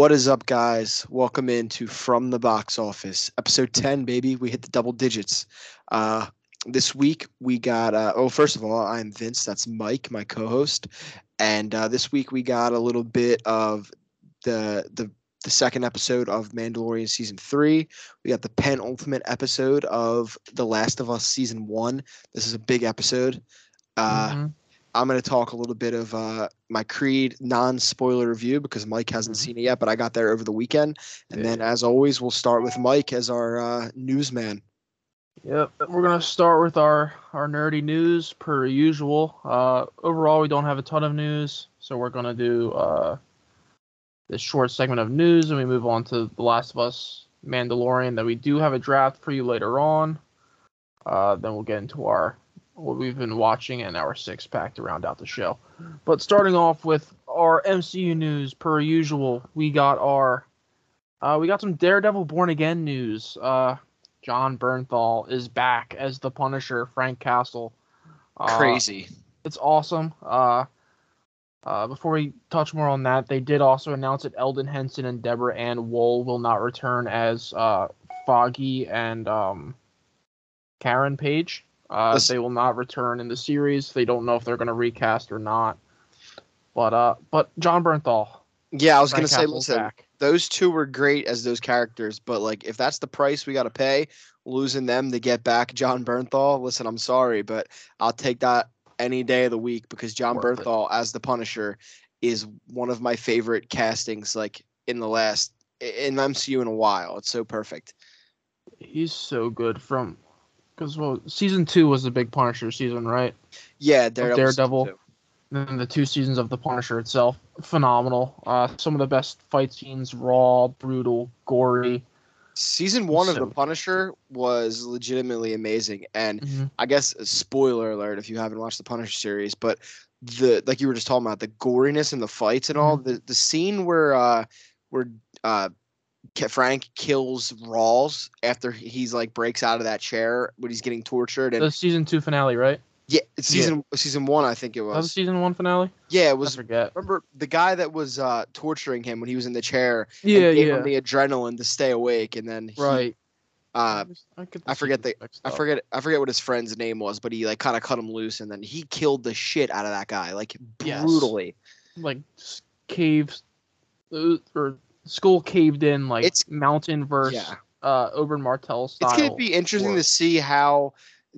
What is up, guys? Welcome into From the Box Office, episode 10, baby. We hit the double digits. Uh, this week we got, uh, oh, first of all, I'm Vince. That's Mike, my co host. And uh, this week we got a little bit of the, the, the second episode of Mandalorian season three. We got the penultimate episode of The Last of Us season one. This is a big episode. Uh, Mhm. I'm going to talk a little bit of uh, my Creed non spoiler review because Mike hasn't Mhm. seen it yet, but I got there over the weekend. And then, as always, we'll start with Mike as our uh, newsman. Yep, we're gonna start with our our nerdy news per usual. Uh, overall, we don't have a ton of news, so we're gonna do uh, this short segment of news, and we move on to The Last of Us Mandalorian. That we do have a draft for you later on. Uh, then we'll get into our what we've been watching and our six pack to round out the show. But starting off with our MCU news per usual, we got our uh, we got some Daredevil Born Again news. Uh, Jon Bernthal is back as the Punisher, Frank Castle. Uh, Crazy. It's awesome. Uh, uh, before we touch more on that, they did also announce that Elden Henson and Deborah Ann Woll will not return as uh, Foggy and um, Karen Page. Uh, Listen- they will not return in the series. They don't know if they're going to recast or not. But uh, but Jon Bernthal, yeah, I was going to say, listen, back. those two were great as those characters, but like if that's the price we got to pay, losing them to get back Jon Bernthal, listen, I'm sorry, but I'll take that any day of the week because Jon Worth it. Bernthal as the Punisher is one of my favorite castings like in the last in MCU in a while. It's so perfect. He's so good from because well, season two was the big Punisher season, right? Yeah, Daredevil. Daredevil. And then the two seasons of the Punisher itself, phenomenal. Uh, some of the best fight scenes, raw, brutal, gory. Season one of the Punisher was legitimately amazing, and Mhm. I guess spoiler alert if you haven't watched the Punisher series, but the like you were just talking about the goriness and the fights and all the the scene where uh where uh Frank kills Rawls after he's like breaks out of that chair when he's getting tortured and The season two finale, right? yeah it's season season one I think it That was was season one finale. yeah it I was forget. remember the guy that was uh torturing him when he was in the chair and Yeah, gave yeah. him the adrenaline to stay awake and then he, right. uh I, I forget the- I forget I forget what his friend's name was, but he like kind of cut him loose, and then he killed the shit out of that guy, like Yes. brutally. like s- caves, uh, or skull caved in, like It's- mountain versus Yeah, uh Oberyn Martell style. it's gonna be interesting to see how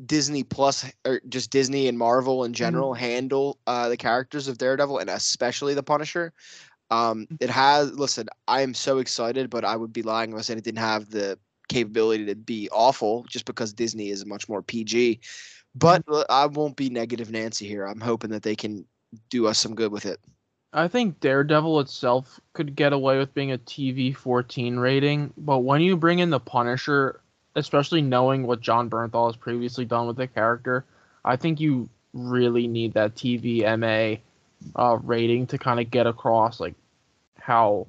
Disney Plus or just Disney and Marvel in Mm-hmm. general handle uh, the characters of Daredevil and especially the Punisher. Um, Mm-hmm. it has. Listen, I am so excited, but I would be lying if I said it didn't have the capability to be awful, just because Disney is much more PG. But Mm-hmm. I won't be negative Nancy here. I'm hoping that they can do us some good with it. I think Daredevil itself could get away with being a TV 14 rating, but when you bring in the Punisher, especially knowing what Jon Bernthal has previously done with the character, I think you really need that TV MA uh, rating to kind of get across like how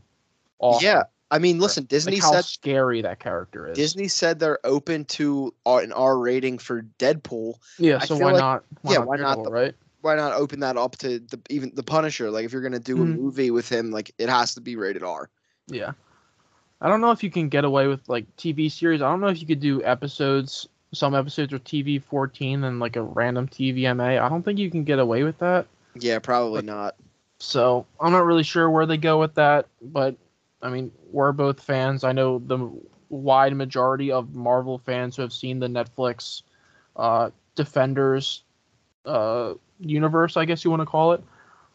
awesome, Yeah, I mean, listen, Disney how said scary that character is. Disney said they're open to uh, an R rating for Deadpool. yeah, so why like- not? Why yeah, not why not the- right? Why not open that up to the, even the Punisher? Like, if you're gonna do a Mhm. movie with him, like it has to be rated R. Yeah. I don't know if you can get away with like TV series. I don't know if you could do episodes. Some episodes are TV 14 and like a random TVMA. I don't think you can get away with that. Yeah, probably But- not. So I'm not really sure where they go with that. But I mean, we're both fans. I know the wide majority of Marvel fans who have seen the Netflix uh, Defenders uh, universe, I guess you want to call it.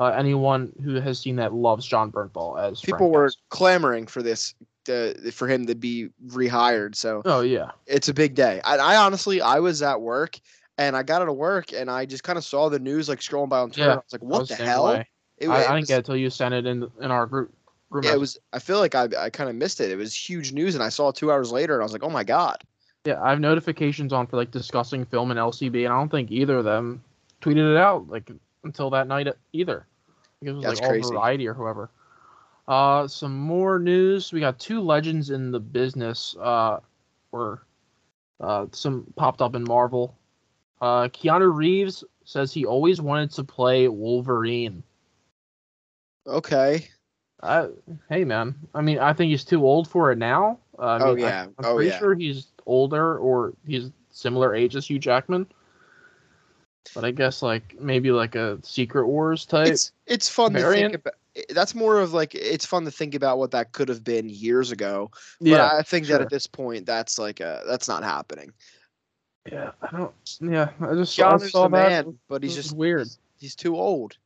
Uh, anyone who has seen that loves Jon Bernthal as People Frank were clamoring for this, uh, for him to be rehired. So Oh yeah. it's a big day. I, I honestly, I was at work and I got out of work and I just kind of saw the news like scrolling by on Twitter. Yeah, I was like, what was the hell? way. It, I, it I didn't was- get it till you sent it in in our group. group Yeah, it was. I feel like I I kind of missed it. It was huge news, and I saw it two hours later, and I was like, oh my god. Yeah, I have notifications on for like discussing film and LCB, and I don't think either of them tweeted it out like until that night either. I it was That's like all crazy. Variety or whoever. Uh, some more news. We got two legends in the business. Uh, were uh some popped up in Marvel. Uh, Keanu Reeves says he always wanted to play Wolverine. Okay. I, hey man, I mean, I think he's too old for it now. Uh, I Oh, mean, I- yeah. I'm Oh, pretty yeah. sure he's older or he's similar age as Hugh Jackman. But I guess like maybe like a Secret Wars type. It's it's fun variant. to think about. That's more of like it's fun to think about what that could have been years ago. But yeah, I think that at this point, that's like a that's not happening. yeah. I don't. Yeah, I just I Keanu's saw the that. man, but he's just weird. He's too old.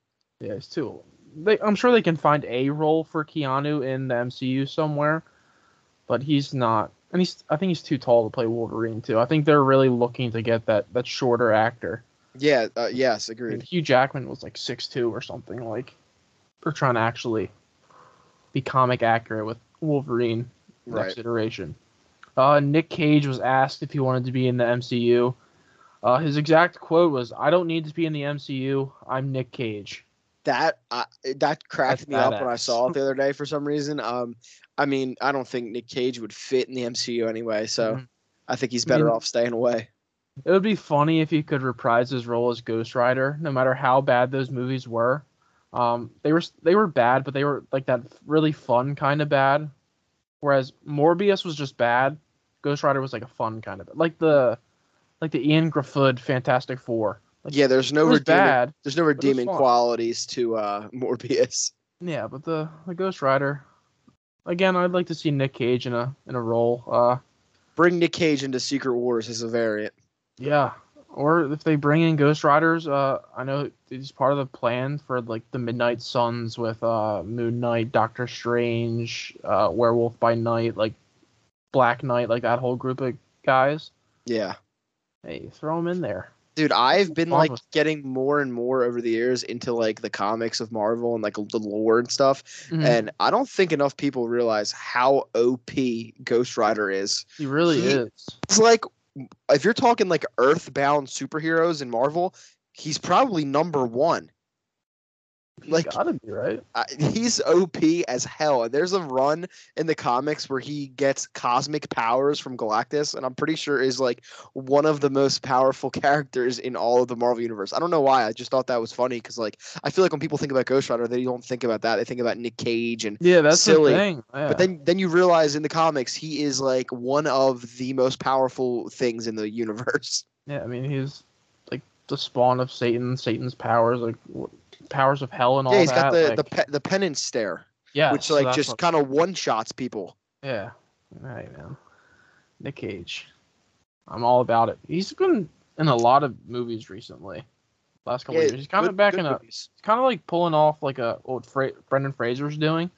Yeah, he's too. old. They, I'm sure they can find a role for Keanu in the MCU somewhere, but he's not. And he's. I think he's too tall to play Wolverine too. I think they're really looking to get that that shorter actor. Yeah. Uh, yes. Agreed. Hugh Jackman was like six two or something. Like, they're trying to actually be comic accurate with Wolverine Right. next iteration. Uh, Nick Cage was asked if he wanted to be in the MCU. Uh, his exact quote was, "I don't need to be in the MCU. I'm Nick Cage." That uh, that cracked That's me up when I saw it the other day for some reason. Um, I mean, I don't think Nick Cage would fit in the MCU anyway, so Mhm. I think he's I better mean- off staying away. It would be funny if he could reprise his role as Ghost Rider, no matter how bad those movies were. Um, they were they were bad, but they were like that really fun kind of bad. Whereas Morbius was just bad. Ghost Rider was like a fun kind of like the like the Ioan Gruffudd Fantastic Four. Like, Yeah, there's no redeeming. bad. There's no redeeming qualities to uh, Morbius. Yeah, but the the Ghost Rider. Again, I'd like to see Nick Cage in a in a role. Uh, Bring Nick Cage into Secret Wars as a variant. Yeah, or if they bring in Ghost Riders, uh, I know it's part of the plan for like the Midnight Suns with uh Moon Knight, Doctor Strange, uh, Werewolf by Night, like Black Knight, like that whole group of guys. Yeah. Hey, throw them in there. Dude, I've been fun like getting more and more over the years into like the comics of Marvel and like the lore and stuff. Mhm. And I don't think enough people realize how OP Ghost Rider is. he really he- is. It's like if you're talking like earthbound superheroes in Marvel, he's probably number one. He's like- gotta be right. I, he's OP as hell. There's a run in the comics where he gets cosmic powers from Galactus, and I'm pretty sure is like one of the most powerful characters in all of the Marvel universe. I don't know why. I just thought that was funny because like I feel like when people think about Ghost Rider, they don't think about that. They think about Nick Cage and. Yeah, that's silly, the thing. Yeah. But then, then you realize in the comics he is like one of the most powerful things in the universe. yeah, I mean he's like the spawn of Satan, Satan's powers, like powers of hell and all that. yeah, he's that. got the like, the pe- the penance stare, yeah, which so like just kind of one shots people. Yeah. All right, man. Nick Cage. I'm all about it. He's been in a lot of movies recently. Last couple Yeah, years. He's kind of good- back good in a. movies. He's kind of like pulling off like a what Fra- Brendan Fraser's doing.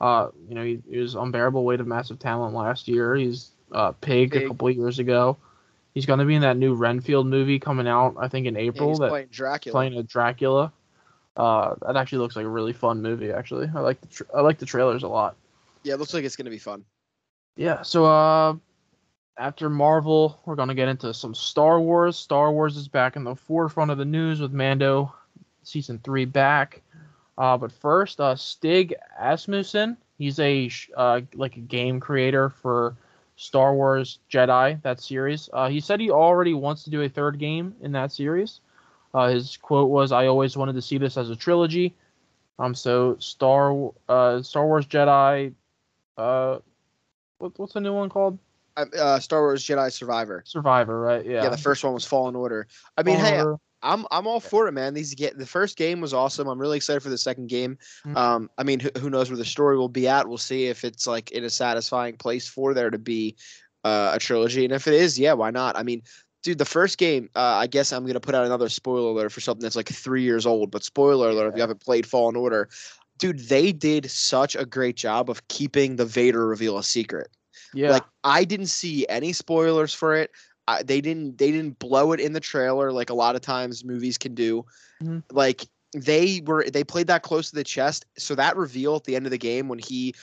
Uh, you know, he, he was unbearable weight of massive talent last year. He's uh Pig, Pig. a couple of years ago. He's gonna be in that new Renfield movie coming out, I think in Yeah, April. he's that playing Dracula. playing a Dracula. Uh, that actually looks like a really fun movie. Actually, I like the tra- I like the trailers a lot. Yeah, it looks like it's gonna be fun. Yeah, so uh after Marvel, we're gonna get into some Star Wars. Star Wars is back in the forefront of the news with Mando season three back. Uh, but first, uh, Stig Asmussen, he's a uh, like a game creator for Star Wars Jedi that series. Uh, he said he already wants to do a third game in that series. Uh, his quote was, "I always wanted to see this as a trilogy." Um, so Star uh, Star Wars Jedi, uh, what, what's the new one called? Uh, uh, Star Wars Jedi Survivor. Survivor, right? Yeah. Yeah. the first one was Fallen Order. I mean, hey, Order. I'm I'm all for it, man. These get the first game was awesome. I'm really excited for the second game. Mhm. Um, I mean, who, who knows where the story will be at? We'll see if it's like in a satisfying place for there to be uh, a trilogy, and if it is, yeah, why not? I mean, dude, the first game. Uh, I guess I'm gonna put out another spoiler alert for something that's like three years old. But spoiler alert if you haven't played Fallen Order, dude, they did such a great job of keeping the Vader reveal a secret. yeah. Like I didn't see any spoilers for it. I, they didn't they didn't blow it in the trailer like a lot of times movies can do. Mhm. Like they were they played that close to the chest. So that reveal at the end of the game when he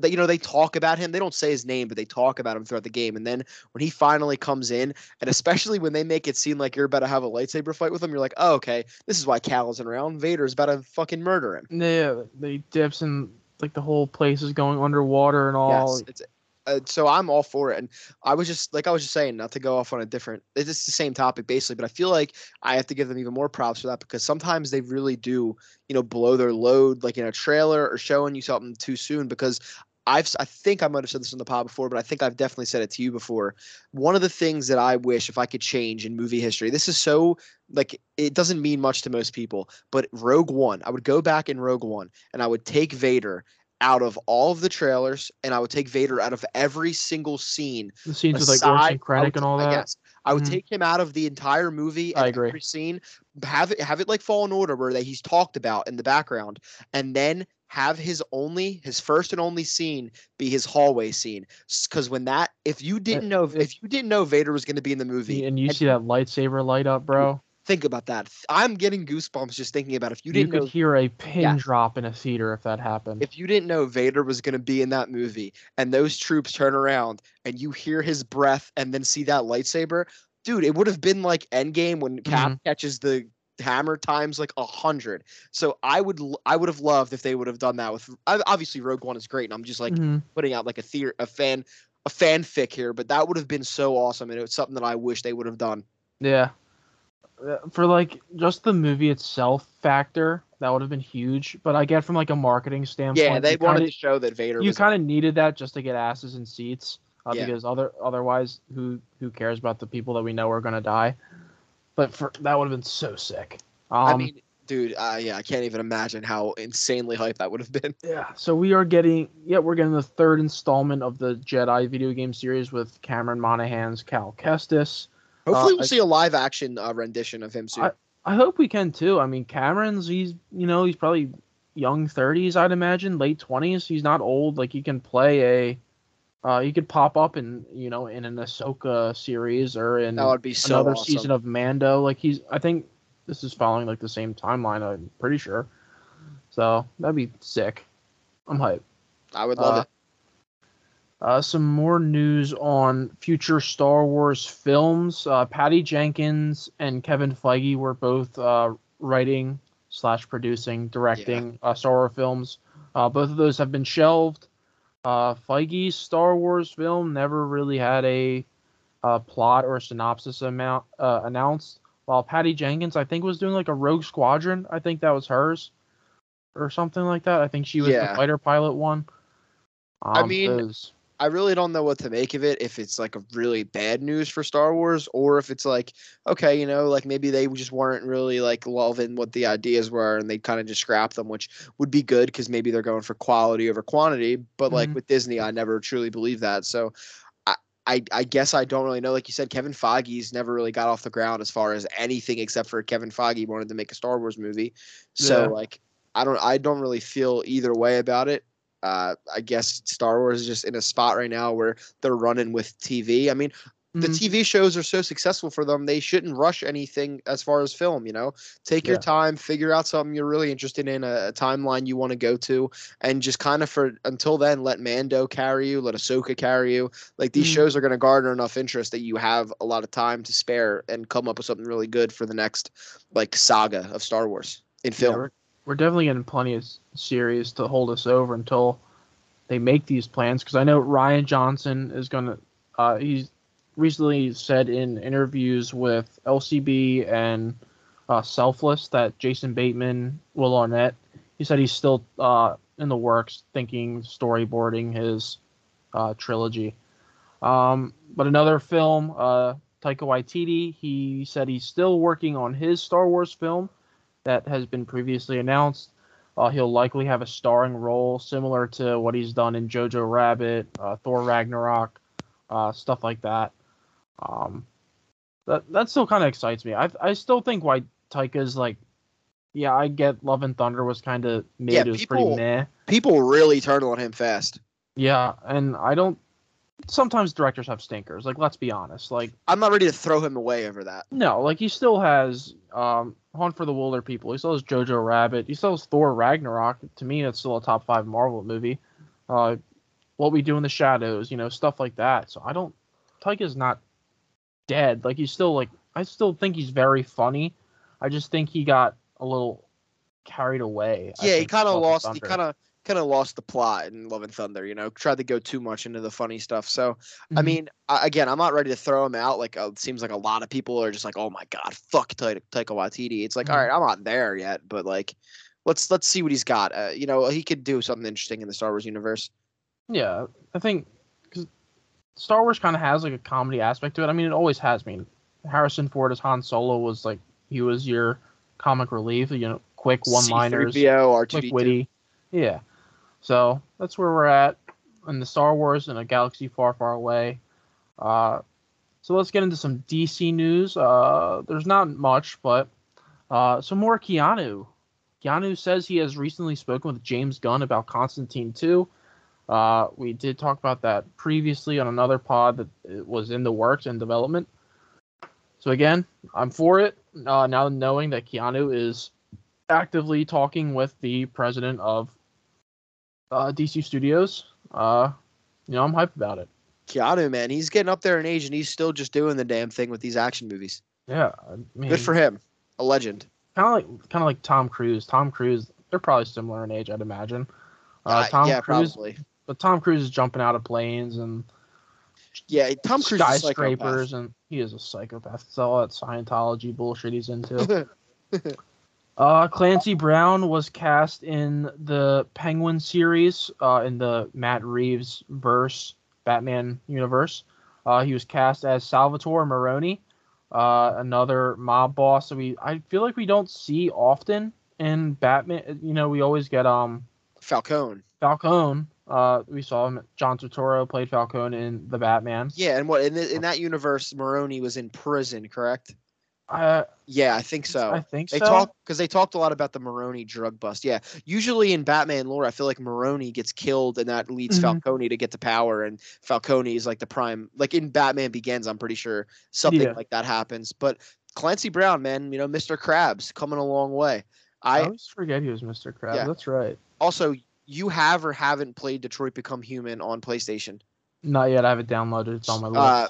that you know they talk about him. They don't say his name, but they talk about him throughout the game. And then when he finally comes in, and especially when they make it seem like you're about to have a lightsaber fight with him, you're like, oh okay, this is why Cal isn't around. Vader's about to fucking murder him. yeah, they dips and like the whole place is going underwater and all. Yes, it's uh, so I'm all for it. And I was just like I was just saying, not to go off on a different. It's the same topic basically, but I feel like I have to give them even more props for that because sometimes they really do, you know, blow their load like in a trailer or showing you something too soon. Because I've I think I might have said this in the pod before, but I think I've definitely said it to you before. One of the things that I wish if I could change in movie history, this is so like it doesn't mean much to most people, but Rogue One, I would go back in Rogue One and I would take Vader out of all of the trailers and I would take Vader out of every single scene. The scenes with like Orson Krennic and all that. Yes. I would mm-hmm. take him out of the entire movie and I agree. every scene, have it have it like Fallen Order where that he's talked about in the background, and then have his only his first and only scene be his hallway scene because when that if you didn't know if you didn't know vader was going to be in the movie and you and, see that lightsaber light up bro think about that i'm getting goosebumps just thinking about it. if you didn't you could know, hear a pin yeah. drop in a theater if that happened if you didn't know vader was going to be in that movie and those troops turn around and you hear his breath and then see that lightsaber dude it would have been like endgame when cap mm-hmm. catches the hammer times like a hundred. So I would I would have loved if they would have done that with obviously Rogue One is great, and I'm just like mm-hmm. putting out like a theory a fan a fanfic here, but that would have been so awesome, and it was something that I wish they would have done. Yeah, for like just the movie itself factor, that would have been huge. But I get from like a marketing standpoint, yeah, they wanted kinda, to show that Vader. You kind of needed that just to get asses in seats, uh, yeah. because other otherwise, who who cares about the people that we know are gonna die? But for that would have been so sick. Um, I mean, dude, uh, yeah, I can't even imagine how insanely hype that would have been. Yeah. So we are getting, yeah, we're getting the third installment of the Jedi video game series with Cameron Monaghan's Cal Kestis. Hopefully, uh, we'll I, see a live action uh, rendition of him soon. I, I hope we can too. I mean, Cameron's he's you know he's probably young 30s, I'd imagine, late 20s. He's not old. Like he can play a uh, he could pop up in you know in an Ahsoka series or in that would be so another awesome. season of Mando. Like he's, I think this is following like the same timeline. I'm pretty sure. So that'd be sick. I'm hyped. I would love uh, it. Uh, some more news on future Star Wars films. Uh, Patty Jenkins and Kevin Feige were both uh, writing slash producing, directing yeah. Uh, Star Wars films. Uh, both of those have been shelved. Uh, Feige's Star Wars film never really had a, a plot or a synopsis amount uh, announced. While Patty Jenkins, I think, was doing like a Rogue Squadron. I think that was hers, or something like that. I think she was yeah. the fighter pilot one. Um, I mean, those... I really don't know what to make of it. If it's like a really bad news for Star Wars, or if it's like, okay, you know, like maybe they just weren't really like loving what the ideas were, and they kind of just scrapped them, which would be good because maybe they're going for quality over quantity. But like mm-hmm. with Disney, I never truly believe that. So. I, I guess I don't really know. Like you said, Kevin Feige's never really got off the ground as far as anything except for Kevin Feige wanted to make a Star Wars movie. So yeah. like I don't I don't really feel either way about it uh, I guess Star Wars is just in a spot right now where they're running with TV. I mean, mm-hmm. the TV shows are so successful for them, they shouldn't rush anything as far as film. You know, take yeah. your time, figure out something you're really interested in, a, a timeline you want to go to, and just kind of for until then, let Mando carry you, let Ahsoka carry you. Like these mm-hmm. shows are going to garner enough interest that you have a lot of time to spare and come up with something really good for the next like saga of Star Wars in film. Yeah, we're definitely getting plenty of series to hold us over until they make these plans. Because I know Rian Johnson is going to. Uh, he's recently said in interviews with LCB and uh, SmartLess that Jason Bateman, Will Arnett, he said he's still uh, in the works, thinking storyboarding his uh, trilogy. Um, but another film, uh, Taika Waititi, he said he's still working on his Star Wars film that has been previously announced. Uh, he'll likely have a starring role similar to what he's done in Jojo Rabbit, uh, Thor Ragnarok, uh, stuff like that. Um, that that still kind of excites me. I I still think why Taika's like, yeah, I get Love and Thunder was kind of made. Yeah, it was people, pretty meh. People really turned on him fast. Yeah, and I don't sometimes directors have stinkers. Like, let's be honest. Like, I'm not ready to throw him away over that. No, like he still has um, Hunt for the Wilder People. He still has Jojo Rabbit. He still has Thor Ragnarok. To me, that's still a top five Marvel movie. Uh, what we do in the shadows, you know, stuff like that. So I don't. Taika's not dead. Like he's still like I still think he's very funny. I just think he got a little carried away. Yeah, he kind of lost. He kind of kind of lost the plot in Love and Thunder. You know, tried to go too much into the funny stuff. So I Mhm. mean, I, again, I'm not ready to throw him out. Like uh, it seems like a lot of people are just like, oh my god, fuck Taika, Waititi. It's like, Mhm. all right, I'm not there yet, but like, let's let's see what he's got. Uh, you know, he could do something interesting in the Star Wars universe. Yeah, I think because Star Wars kind of has like a comedy aspect to it. I mean, it always has. I mean, Harrison Ford as Han Solo was like he was your comic relief. You know, quick one-liners, quick witty. Yeah. So that's where we're at in the Star Wars in a galaxy far, far away. Uh, so let's get into some DC news. Uh, there's not much, but uh, some more Keanu. Keanu says he has recently spoken with James Gunn about Constantine 2. Uh, we did talk about that previously on another pod that it was in the works and development. So again, I'm for it. Uh, now knowing that Keanu is actively talking with the president of uh, DC Studios, uh, you know, I'm hyped about it. Keanu, man, he's getting up there in age, and he's still just doing the damn thing with these action movies. Yeah, I mean, Good for him, a legend. kind of like kind of like Tom Cruise. Tom Cruise, they're probably similar in age, I'd imagine. Uh, Uh, Tom yeah, Cruise, probably. but Tom Cruise is jumping out of planes and Yeah, Tom Cruise is a skyscrapers, and he is a psychopath. It's all that Scientology bullshit he's into. uh, Clancy Brown was cast in the Penguin series uh, in the Matt Reeves verse Batman universe. Uh, he was cast as Salvatore Maroni, uh, another mob boss that we I feel like we don't see often in Batman. You know, we always get um Falcone. Falcone. Uh, we saw him. John Turturro played Falcone in the Batman. Yeah, and what in, the, in that universe, Maroni was in prison, correct? Uh, Yeah, I think so. I think They so. talk because they talked a lot about the Maroni drug bust. Yeah, usually in Batman lore, I feel like Maroni gets killed, and that leads Mhm. Falcone to get the power, and Falcone is like the prime. Like in Batman Begins, I'm pretty sure something Yeah. like that happens. But Clancy Brown, man, you know, Mr. Krabs coming a long way. I I always forget he was Mr. Krabs. Yeah. That's right. also you have or haven't played Detroit Become Human on PlayStation. Not yet. I have it downloaded. It's on my list. Uh,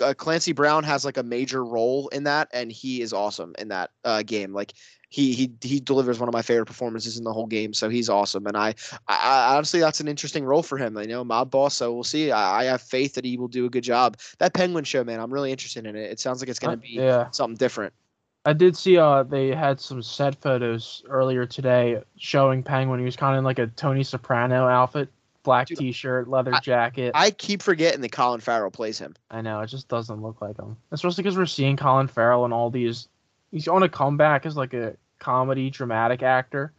uh, Clancy Brown has like a major role in that, and he is awesome in that uh, game. Like he he he delivers one of my favorite performances in the whole game, so he's awesome. And I, I, I honestly, that's an interesting role for him. You know, mob boss. So we'll see. I, I have faith that he will do a good job. That Penguin show, man, I'm really interested in it. It sounds like it's gonna Uh, be yeah. something different. I did see uh they had some set photos earlier today showing Penguin. He was kind of in like a Tony Soprano outfit, black Dude, t-shirt, leather I- jacket. I, keep forgetting that Colin Farrell plays him. I know it just doesn't look like him, especially because we're seeing Colin Farrell in all these. He's on a comeback as like a comedy dramatic actor.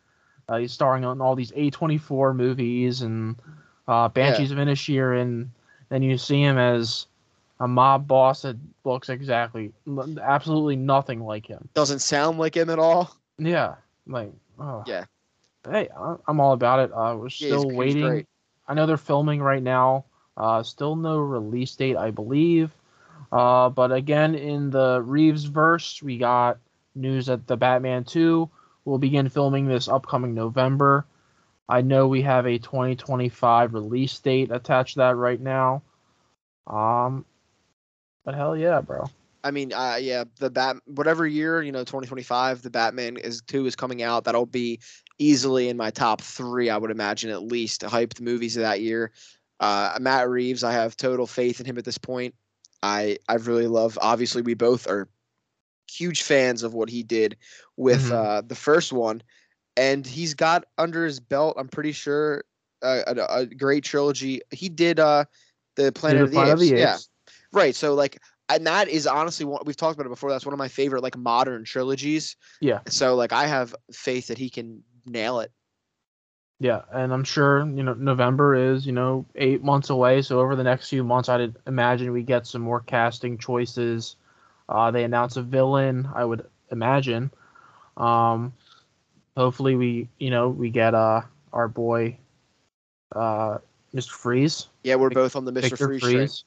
Uh, he's starring on all these A24 movies and uh, Banshees of Inisherin. And then you see him as a mob boss that looks exactly, absolutely nothing like him. Doesn't sound like him at all. Yeah, like oh Yeah. Hey, I'm all about it. I was Yeah, still waiting. I know they're filming right now. Uh, still no release date, I believe. Uh, but again, in the Reeves verse, we got news that the Batman 2 will begin filming this upcoming November. I know we have a 2025 release date attached to that right now. Um, but hell yeah, bro. I mean, uh, yeah, the bat, whatever year, you know, 2025, the Batman is two is coming out. That'll be easily in my top three, I would imagine, at least hyped movies of that year. Uh, Matt Reeves, I have total faith in him at this point. I I really love. Obviously, we both are huge fans of what he did with Mhm. uh, the first one, and he's got under his belt. I'm pretty sure uh, a, a great trilogy. He did uh, the Planet, of, the Planet Apes. Yeah, Apes. right. So like and that is honestly one we've talked about it before. That's one of my favorite like modern trilogies. Yeah. So like I have faith that he can nail it. Yeah, and I'm sure you know November is you know eight months away. So over the next few months, I'd imagine we get some more casting choices. Uh, they announce a villain, I would imagine. Um, hopefully we you know we get uh our boy, uh, Mr. Freeze, Yeah, we're Vic- both on the Mr. Victor Freeze. Freeze.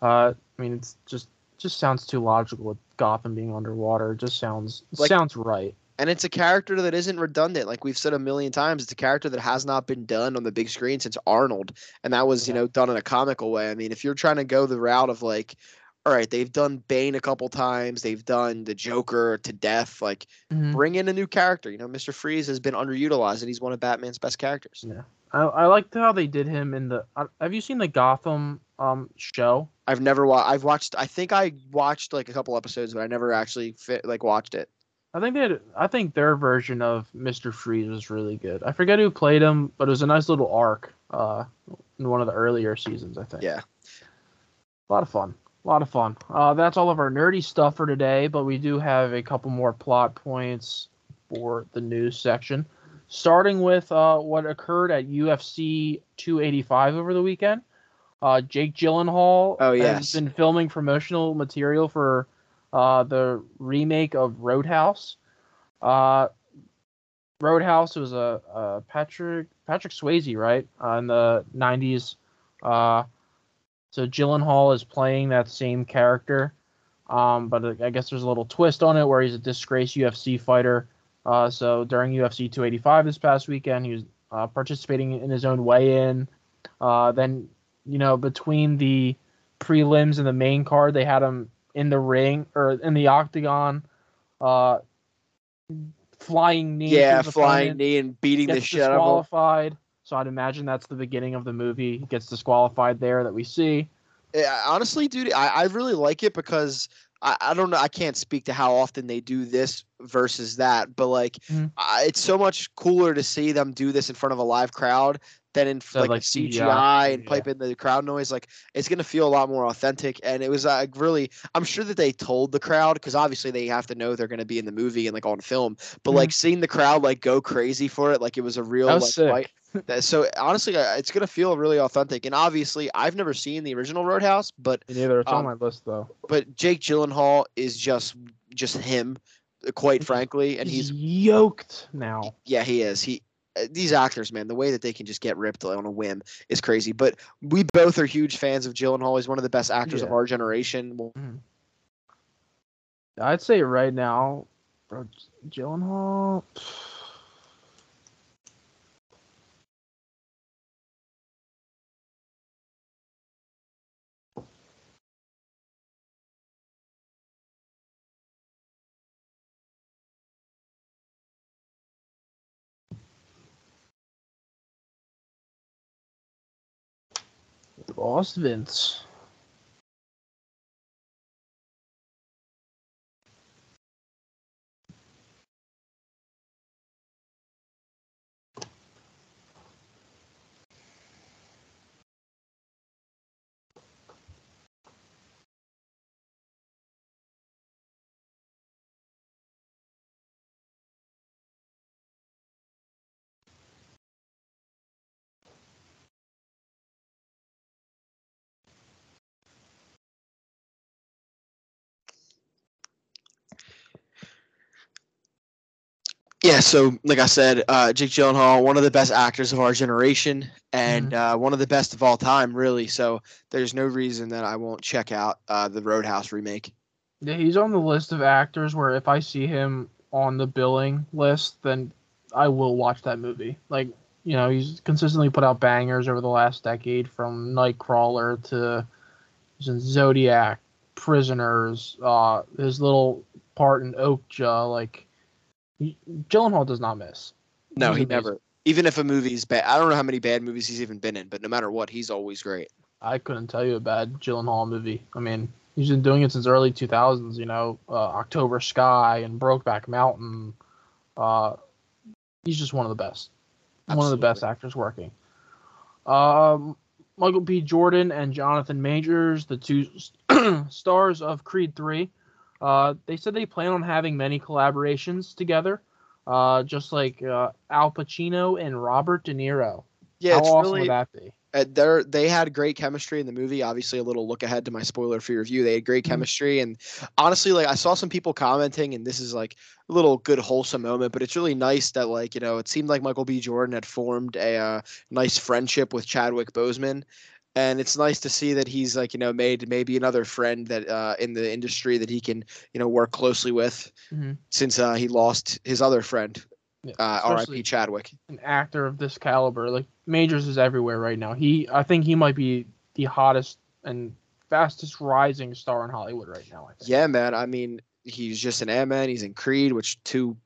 Uh, I mean it's just just sounds too logical with Gotham being underwater. It just sounds Like- sounds right. And it's a character that isn't redundant. Like we've said a million times, it's a character that has not been done on the big screen since Arnold. And that was, you know, done in a comical way. I mean, if you're trying to go the route of like, all right, they've done Bane a couple times, they've done the Joker to death, like Mhm. bring in a new character. You know, Mr. Freeze has been underutilized and he's one of Batman's best characters. Yeah. I, I liked how they did him in the. Uh, have you seen the Gotham um show? I've never watched. I've watched. I think I watched like a couple episodes, but I never actually fit like watched it. I think they had, I think their version of Mister Freeze was really good. I forget who played him, but it was a nice little arc. Uh, in one of the earlier seasons, I think. Yeah. A lot of fun. A lot of fun. Uh, that's all of our nerdy stuff for today, but we do have a couple more plot points for the news section. Starting with uh, what occurred at UFC 285 over the weekend. Uh, Jake Gyllenhaal oh, yes. has been filming promotional material for uh, the remake of Roadhouse. Uh, Roadhouse was a, a, Patrick Patrick Swayze, right, uh, in the '90s. Uh, so Gyllenhaal is playing that same character, um, but I guess there's a little twist on it where he's a disgraced UFC fighter. Uh, so during UFC 285 this past weekend, he was uh, participating in his own weigh-in. Uh, then, you know, between the prelims and the main card, they had him in the ring or in the octagon, uh, flying knee. Yeah, flying knee and beating the shit out of him. So I'd imagine that's the beginning of the movie. He gets disqualified there that we see. Yeah, honestly, dude, I, I really like it because I, I don't know. I can't speak to how often they do this versus that, but like, mm-hmm. I, it's so much cooler to see them do this in front of a live crowd than in so like, like CGI, CGI and yeah. pipe in the crowd noise. Like it's gonna feel a lot more authentic. And it was like really, I'm sure that they told the crowd because obviously they have to know they're gonna be in the movie and like on film. But mm-hmm. like seeing the crowd like go crazy for it, like it was a real was like fight. so honestly, uh, it's gonna feel really authentic. And obviously, I've never seen the original Roadhouse, but neither. It's um, on my list though. But Jake Gyllenhaal is just just him, quite frankly, and he's, yoked now. Yeah, he is. He uh, these actors, man, the way that they can just get ripped on a whim is crazy. But we both are huge fans of Gyllenhaal. He's one of the best actors yeah. of our generation. Mm-hmm. I'd say right now, bro, Gyllenhaal. Lost Vince. Yeah, so like I said, uh, Jake Gyllenhaal, one of the best actors of our generation, and mm-hmm. uh, one of the best of all time, really. So there's no reason that I won't check out uh, the Roadhouse remake. Yeah, he's on the list of actors where if I see him on the billing list, then I will watch that movie. Like, you know, he's consistently put out bangers over the last decade, from Nightcrawler to Zodiac, Prisoners, uh, his little part in Okja, like Gyllenhaal does not miss. No, he's he amazing. never. Even if a movie's bad, I don't know how many bad movies he's even been in, but no matter what, he's always great. I couldn't tell you a bad Gyllenhaal movie. I mean, he's been doing it since early 2000s. You know, uh, October Sky and Brokeback Mountain. Uh, he's just one of the best. Absolutely. One of the best actors working. Um, Michael B. Jordan and Jonathan Majors, the two stars of Creed 3, uh, they said they plan on having many collaborations together, uh, just like uh, Al Pacino and Robert De Niro. Yeah, How it's awesome really, would that be? Uh, they they had great chemistry in the movie. Obviously, a little look ahead to my spoiler free review. They had great mm-hmm. chemistry, and honestly, like I saw some people commenting, and this is like a little good wholesome moment. But it's really nice that like you know it seemed like Michael B. Jordan had formed a uh, nice friendship with Chadwick Boseman, and it's nice to see that he's like you know made maybe another friend that uh, in the industry that he can you know work closely with mm-hmm. since uh, he lost his other friend yeah, uh, R.I.P. Chadwick. An actor of this caliber, like Majors, is everywhere right now. He, I think, he might be the hottest and fastest rising star in Hollywood right now. Yeah, man. I mean, he's just an Ant Man. He's in Creed, which two,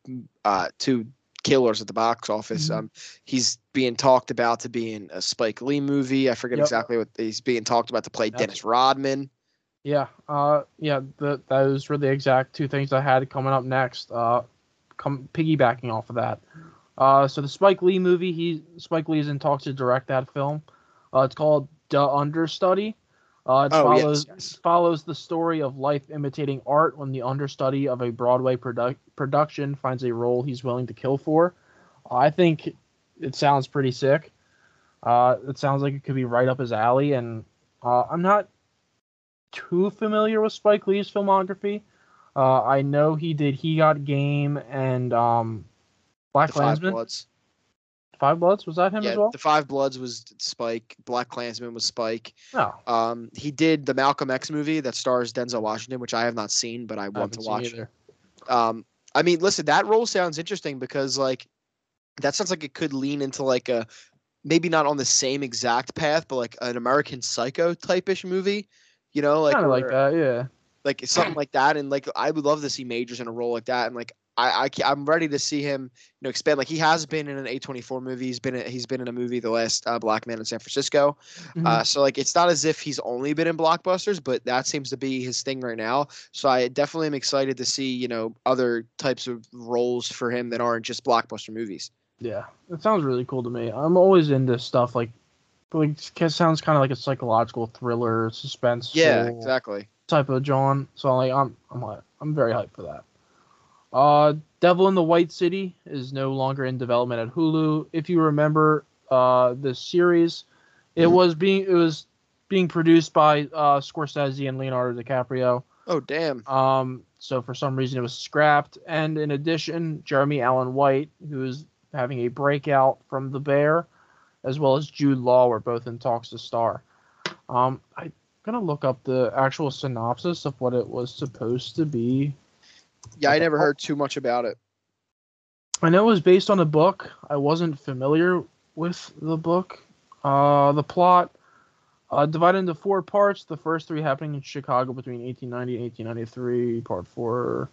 uh, two killers at the box office. Mhm. Um, he's being talked about to be in a Spike Lee movie. I forget Yep. exactly what he's being talked about to play Dennis Rodman. Yeah, uh, yeah, the, those were the exact two things I had coming up next. Uh, come piggybacking off of that. Uh, so the Spike Lee movie, he Spike Lee is in talks to direct that film. Uh, it's called The Understudy. Uh, it Oh, follows yes. follows the story of life imitating art when the understudy of a Broadway produ- production finds a role he's willing to kill for. I think it sounds pretty sick. Uh, it sounds like it could be right up his alley, and uh, I'm not too familiar with Spike Lee's filmography. Uh, I know he did He Got Game and um, Black Klansman. Bloods. Five Bloods was that him Yeah, as well? the Five Bloods was Spike. Black Klansman was Spike. No, Um, he did the Malcolm X movie that stars Denzel Washington, which I have not seen, but I I want to watch. either. Um, I mean, listen, that role sounds interesting because like that sounds like it could lean into like a maybe not on the same exact path, but like an American Psycho type ish movie. You know, like Kind of like that, yeah. like something like that, and like I would love to see Majors in a role like that, and like I, I I'm ready to see him, you know, expand. Like he has been in an A24 movie. He's been in, he's been in a movie, The Last uh, Black Man in San Francisco. Mhm. Uh, so like it's not as if he's only been in blockbusters, but that seems to be his thing right now. So I definitely am excited to see you know other types of roles for him that aren't just blockbuster movies. Yeah, it sounds really cool to me. I'm always into stuff like, like it sounds kind of like a psychological thriller, suspense. Yeah, exactly. Type of John. So like I'm I'm hy- I'm very hyped for that. Uh, Devil in the White City is no longer in development at Hulu. If you remember, uh, the series, it was being it was being produced by uh Scorsese and Leonardo DiCaprio. Oh damn. Um, so for some reason it was scrapped. And in addition, Jeremy Allen White, who is having a breakout from The Bear, as well as Jude Law, were both in talks to star. Um, I'm gonna look up the actual synopsis of what it was supposed to be. Yeah, I never heard too much about it. I know it was based on a book. I wasn't familiar with the book. Uh, the plot uh, divided into four parts. The first three happening in Chicago between 1890 and 1893. Part four.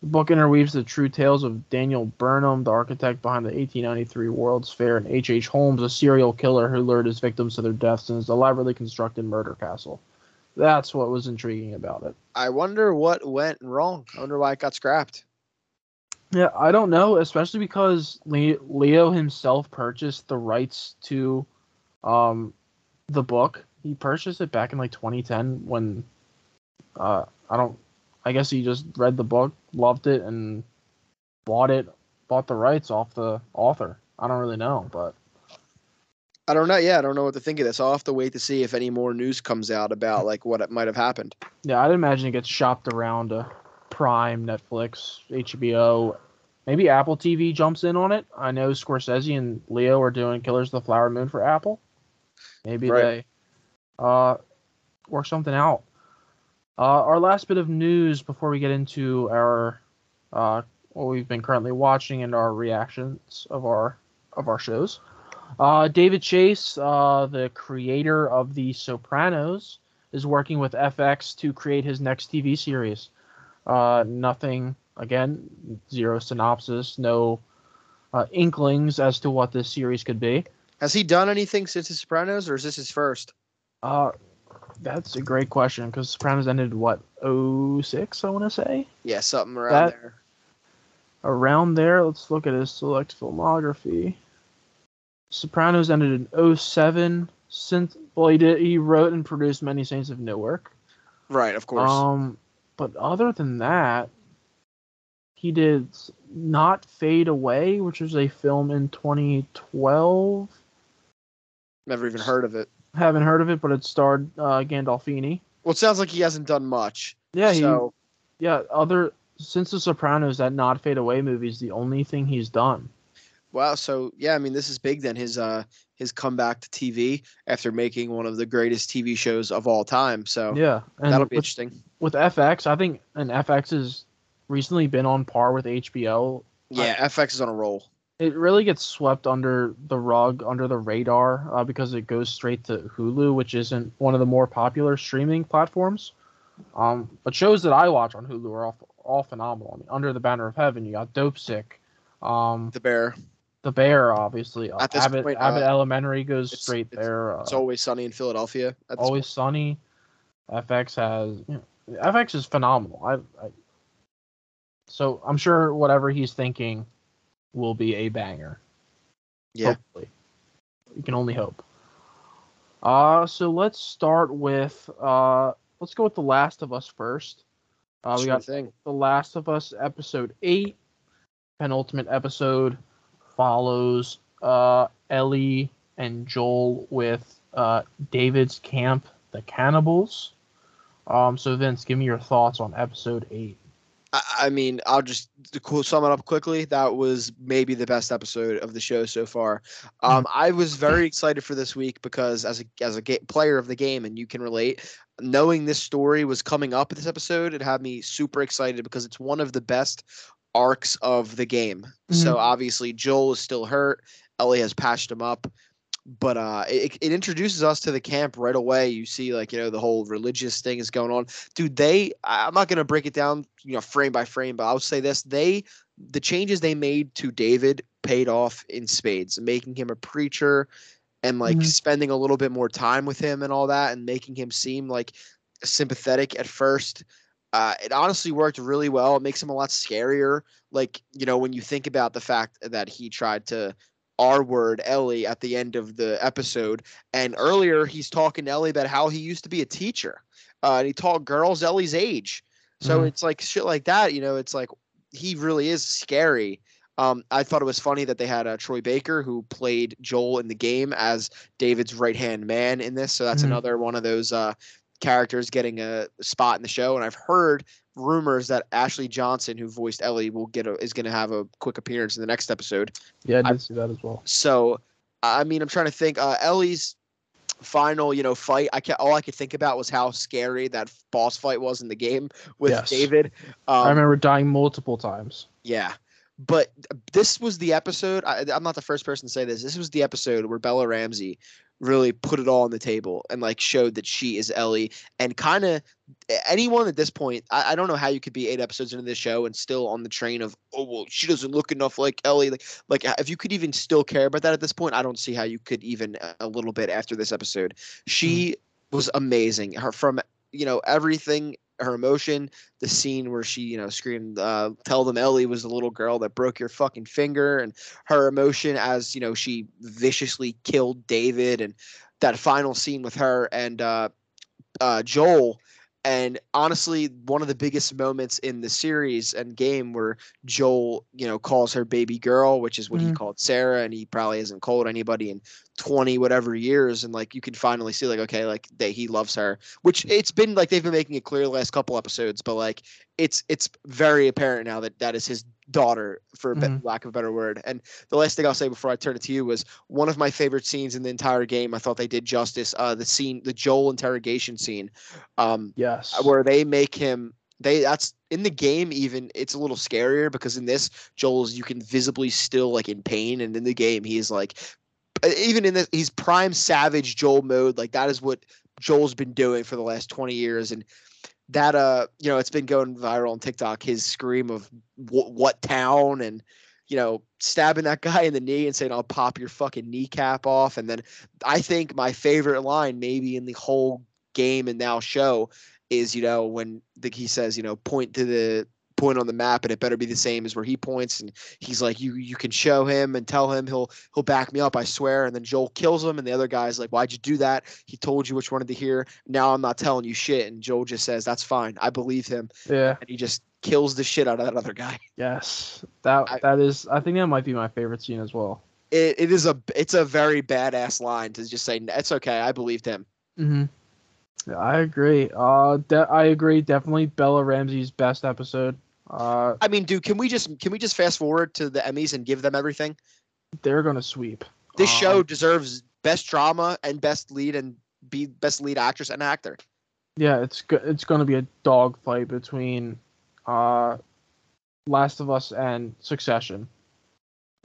The book interweaves the true tales of Daniel Burnham, the architect behind the 1893 World's Fair, and H.H. H. Holmes, a serial killer who lured his victims to their deaths in his elaborately constructed murder castle. That's what was intriguing about it. I wonder what went wrong. I wonder why it got scrapped. Yeah, I don't know, especially because Leo himself purchased the rights to um the book. He purchased it back in like 2010 when uh I don't I guess he just read the book, loved it and bought it, bought the rights off the author. I don't really know, but I don't know. Yeah, I don't know what to think of this. I'll have to wait to see if any more news comes out about like what it might have happened. yeah, I'd imagine it gets shopped around to Prime, Netflix, HBO, maybe Apple TV jumps in on it. I know Scorsese and Leo are doing Killers of the Flower Moon for Apple. Maybe Right. they uh work something out. Uh, our last bit of news before we get into our uh, what we've been currently watching and our reactions of our of our shows. Uh, David Chase, uh, the creator of The Sopranos, is working with FX to create his next TV series. Uh, nothing, again, zero synopsis, no uh, inklings as to what this series could be. Has he done anything since The Sopranos, or is this his first? Uh, that's a great question because Sopranos ended what 06, I want to say Yeah, something around That- there. around there. Let's look at his select filmography. Sopranos ended in 07. Since well, he did he wrote and produced many Saints of Newark. Right, of course. Um, but other than that, he did not fade away, which was a film in 2012. Never even heard of it. Haven't heard of it, but it starred uh, Gandolfini. Well, it sounds like he hasn't done much. Yeah, he yeah other since The Sopranos, that not fade away movie is the only thing he's done. Wow. So yeah, I mean, this is big. Then his uh his comeback to TV after making one of the greatest TV shows of all time. So Yeah, and that'll be with, interesting. with FX, I think and FX has recently been on par with HBO. Yeah, FX is on a roll. It really gets swept under the rug, under the radar, uh, because it goes straight to Hulu, which isn't one of the more popular streaming platforms. Um, but shows that I watch on Hulu are all, all phenomenal. I mean, Under the Banner of Heaven, you got Dope Sick, Um, The bear. The Bear, obviously. At this Abbott, point, Abbott uh, Elementary goes straight it's- there. Uh, It's always sunny in Philadelphia. Always sunny. FX has you know, FX is phenomenal. I, I so I'm sure whatever he's thinking will be a banger. Yeah. Hopefully. You can only hope. Uh so let's start with uh let's go with The Last of Us first. Uh, we Sure got thing. The Last of Us episode 8 penultimate episode follows uh Ellie and Joel with uh David's camp the cannibals. Um so Vince, give me your thoughts on episode 8. I, I mean, I'll just to sum it up quickly. That was maybe the best episode of the show so far. Um, I was very excited for this week because as a as a ga- player of the game, and you can relate, knowing this story was coming up in this episode, it had me super excited because it's one of the best arcs of the game. So obviously, Joel is still hurt. Ellie has patched him up. But uh, it, it introduces us to the camp right away. You see, like you know, the whole religious thing is going on dude they i'm not going to break it down you know frame by frame but i'll say this they the changes they made to david paid off in spades making him a preacher and like Mhm. spending a little bit more time with him and all that and making him seem like sympathetic at first uh, it honestly worked really well it makes him a lot scarier like you know when you think about the fact that he tried to r word ellie at the end of the episode and earlier he's talking to ellie about how he used to be a teacher uh, and he taught girls Ellie's age. So Mhm. it's like shit like that. You know, it's like he really is scary. Um, I thought it was funny that they had uh, Troy Baker who played Joel in the game as David's right hand man in this. So that's Mhm. another one of those uh, characters getting a spot in the show. And I've heard rumors that Ashley Johnson, who voiced Ellie, will get a, is going to have a quick appearance in the next episode. Yeah, I I- did see that as well. So, I mean, I'm trying to think. Uh, Ellie's final, you know, fight. I can all I could think about was how scary that boss fight was in the game with Yes. David. Um, I remember dying multiple times. yeah, but this was the episode. I, I'm not the first person to say this. This was the episode where Bella Ramsey really put it all on the table and like showed that she is Ellie and kind of anyone at this point. I, I don't know how you could be eight episodes into this show and still on the train of oh well she doesn't look enough like Ellie. Like like if you could even still care about that at this point, I don't see how you could even a- a little bit after this episode. Mm-hmm. She was amazing. Her from you know everything her emotion, the scene where she, you know, screamed, uh, tell them Ellie was the little girl that broke your fucking finger, and her emotion as, you know, she viciously killed David, and that final scene with her and uh, uh, Joel. And honestly, one of the biggest moments in the series and game where Joel, you know, calls her baby girl, which is what he Mhm. called Sarah, and he probably hasn't called anybody in 20 whatever years. And like you can finally see, like, okay, like that he loves her, which it's been like they've been making it clear the last couple episodes, but like it's it's very apparent now that that is his daughter, for Mhm. lack of a better word. And the last thing I'll say before I turn it to you was one of my favorite scenes in the entire game. I thought they did justice. Uh, the scene, the Joel interrogation scene, um, Yes. where they make him. They that's in the game. Even it's a little scarier because in this Joel's you can visibly still like in pain, and in the game he's like, even in this he's prime savage Joel mode. Like that is what Joel's been doing for the last twenty years, and that uh you know it's been going viral on TikTok. His scream of "Wh- what town and you know stabbing that guy in the knee and saying I'll pop your fucking kneecap off, and then I think my favorite line maybe in the whole game and now show is you know when the, he says you know point to the point on the map and it better be the same as where he points and he's like you you can show him and tell him he'll he'll back me up I swear and then Joel kills him and the other guy's like why'd you do that he told you which one to hear now I'm not telling you shit and Joel just says that's fine I believe him yeah. and he just kills the shit out of that other guy Yes. That I- that is. I think that might be my favorite scene as well. it, it is a it's a very badass line to just say it's okay I believed him Mm-hmm. Yeah, I agree. Uh, de- I agree. Definitely Bella Ramsey's best episode. Uh, I mean dude can we just can we just fast forward to the Emmys and give them everything they're gonna sweep. This Um, show deserves best drama and best lead and be best lead actress and actor. Yeah, it's go- it's gonna be a dog fight between, uh, Last of Us and Succession.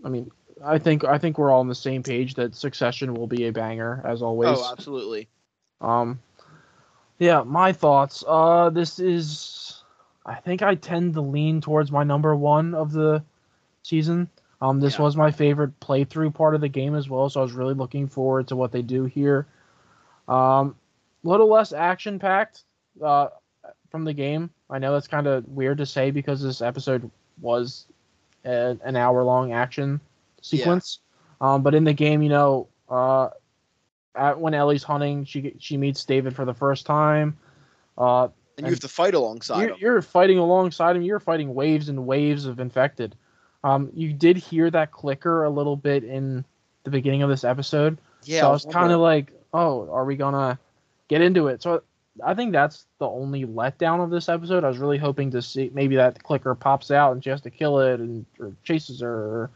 I mean, I think I think we're all on the same page that Succession will be a banger as always. Oh, absolutely. Um, yeah, my thoughts. Uh, this is, I think I tend to lean towards my number one of the season. Um, this Yeah. was my favorite playthrough part of the game as well, so I was really looking forward to what they do here. Um, a little less action packed uh, from the game. I know that's kind of weird to say because this episode was a, an hour long action sequence. Um, but in the game, you know, uh, at, when Ellie's hunting, she she meets David for the first time. Uh, And you have to fight alongside you're, him. you're fighting alongside him. You're fighting waves and waves of infected. Um, you did hear that clicker a little bit in the beginning of this episode. Yeah, so I was kind of like, oh, are we gonna get into it? So I think that's the only letdown of this episode. I was really hoping to see maybe that clicker pops out and she has to kill it and or chases her. Or,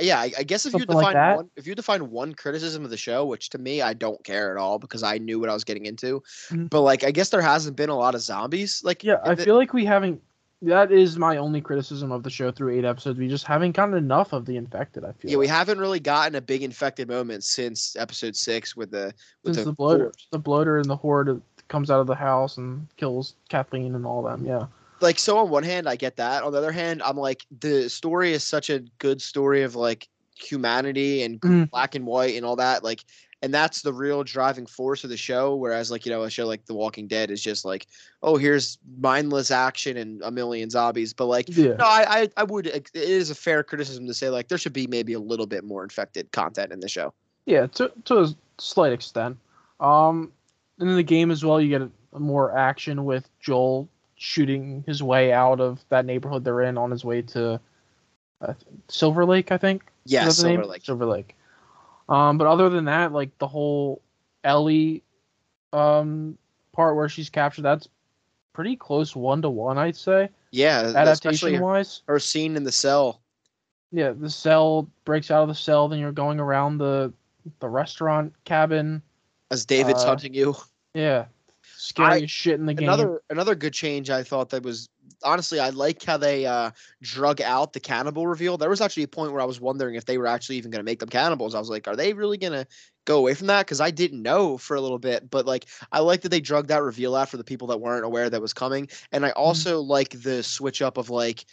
Yeah, I, I guess if you Something like define that. one, if you define one criticism of the show, which to me I don't care at all because I knew what I was getting into, Mhm. but like I guess there hasn't been a lot of zombies. Like yeah, I the- feel like we haven't. That is my only criticism of the show through eight episodes. We just haven't gotten enough of the infected. I feel. yeah, we haven't really gotten a big infected moment since episode six with the with since the, the bloater, the bloater and the horde comes out of the house and kills Kathleen and all them. Yeah. Like so, on one hand, I get that. On the other hand, I'm like the story is such a good story of like humanity and Mhm. black and white and all that. Like, and that's the real driving force of the show. Whereas, like you know, a show like The Walking Dead is just like, oh, here's mindless action and a million zombies. But like, Yeah. no, I, I, I would. It is a fair criticism to say like there should be maybe a little bit more infected content in the show. Yeah, to to a slight extent. Um, and in the game as well, you get more action with Joel shooting his way out of that neighborhood they're in on his way to uh, Silver Lake, I think. Yeah, Silver name? Lake. Silver Lake. Um, but other than that, like the whole Ellie um part where she's captured, that's pretty close one to one, I'd say, Yeah, adaptation wise. her scene in the cell. Yeah, the cell breaks out of the cell, then you're going around the the restaurant cabin. As David's Uh, hunting you. Yeah, scary I- shit in the game. another another good change I thought that was honestly I like how they uh drug out the cannibal reveal. There was actually a point where I was wondering if they were actually even going to make them cannibals. I was like, are they really going to go away from that? Because I didn't know for a little bit, but like I like that they drug that reveal out for the people that weren't aware that was coming, and I Mm-hmm. also like the switch up of like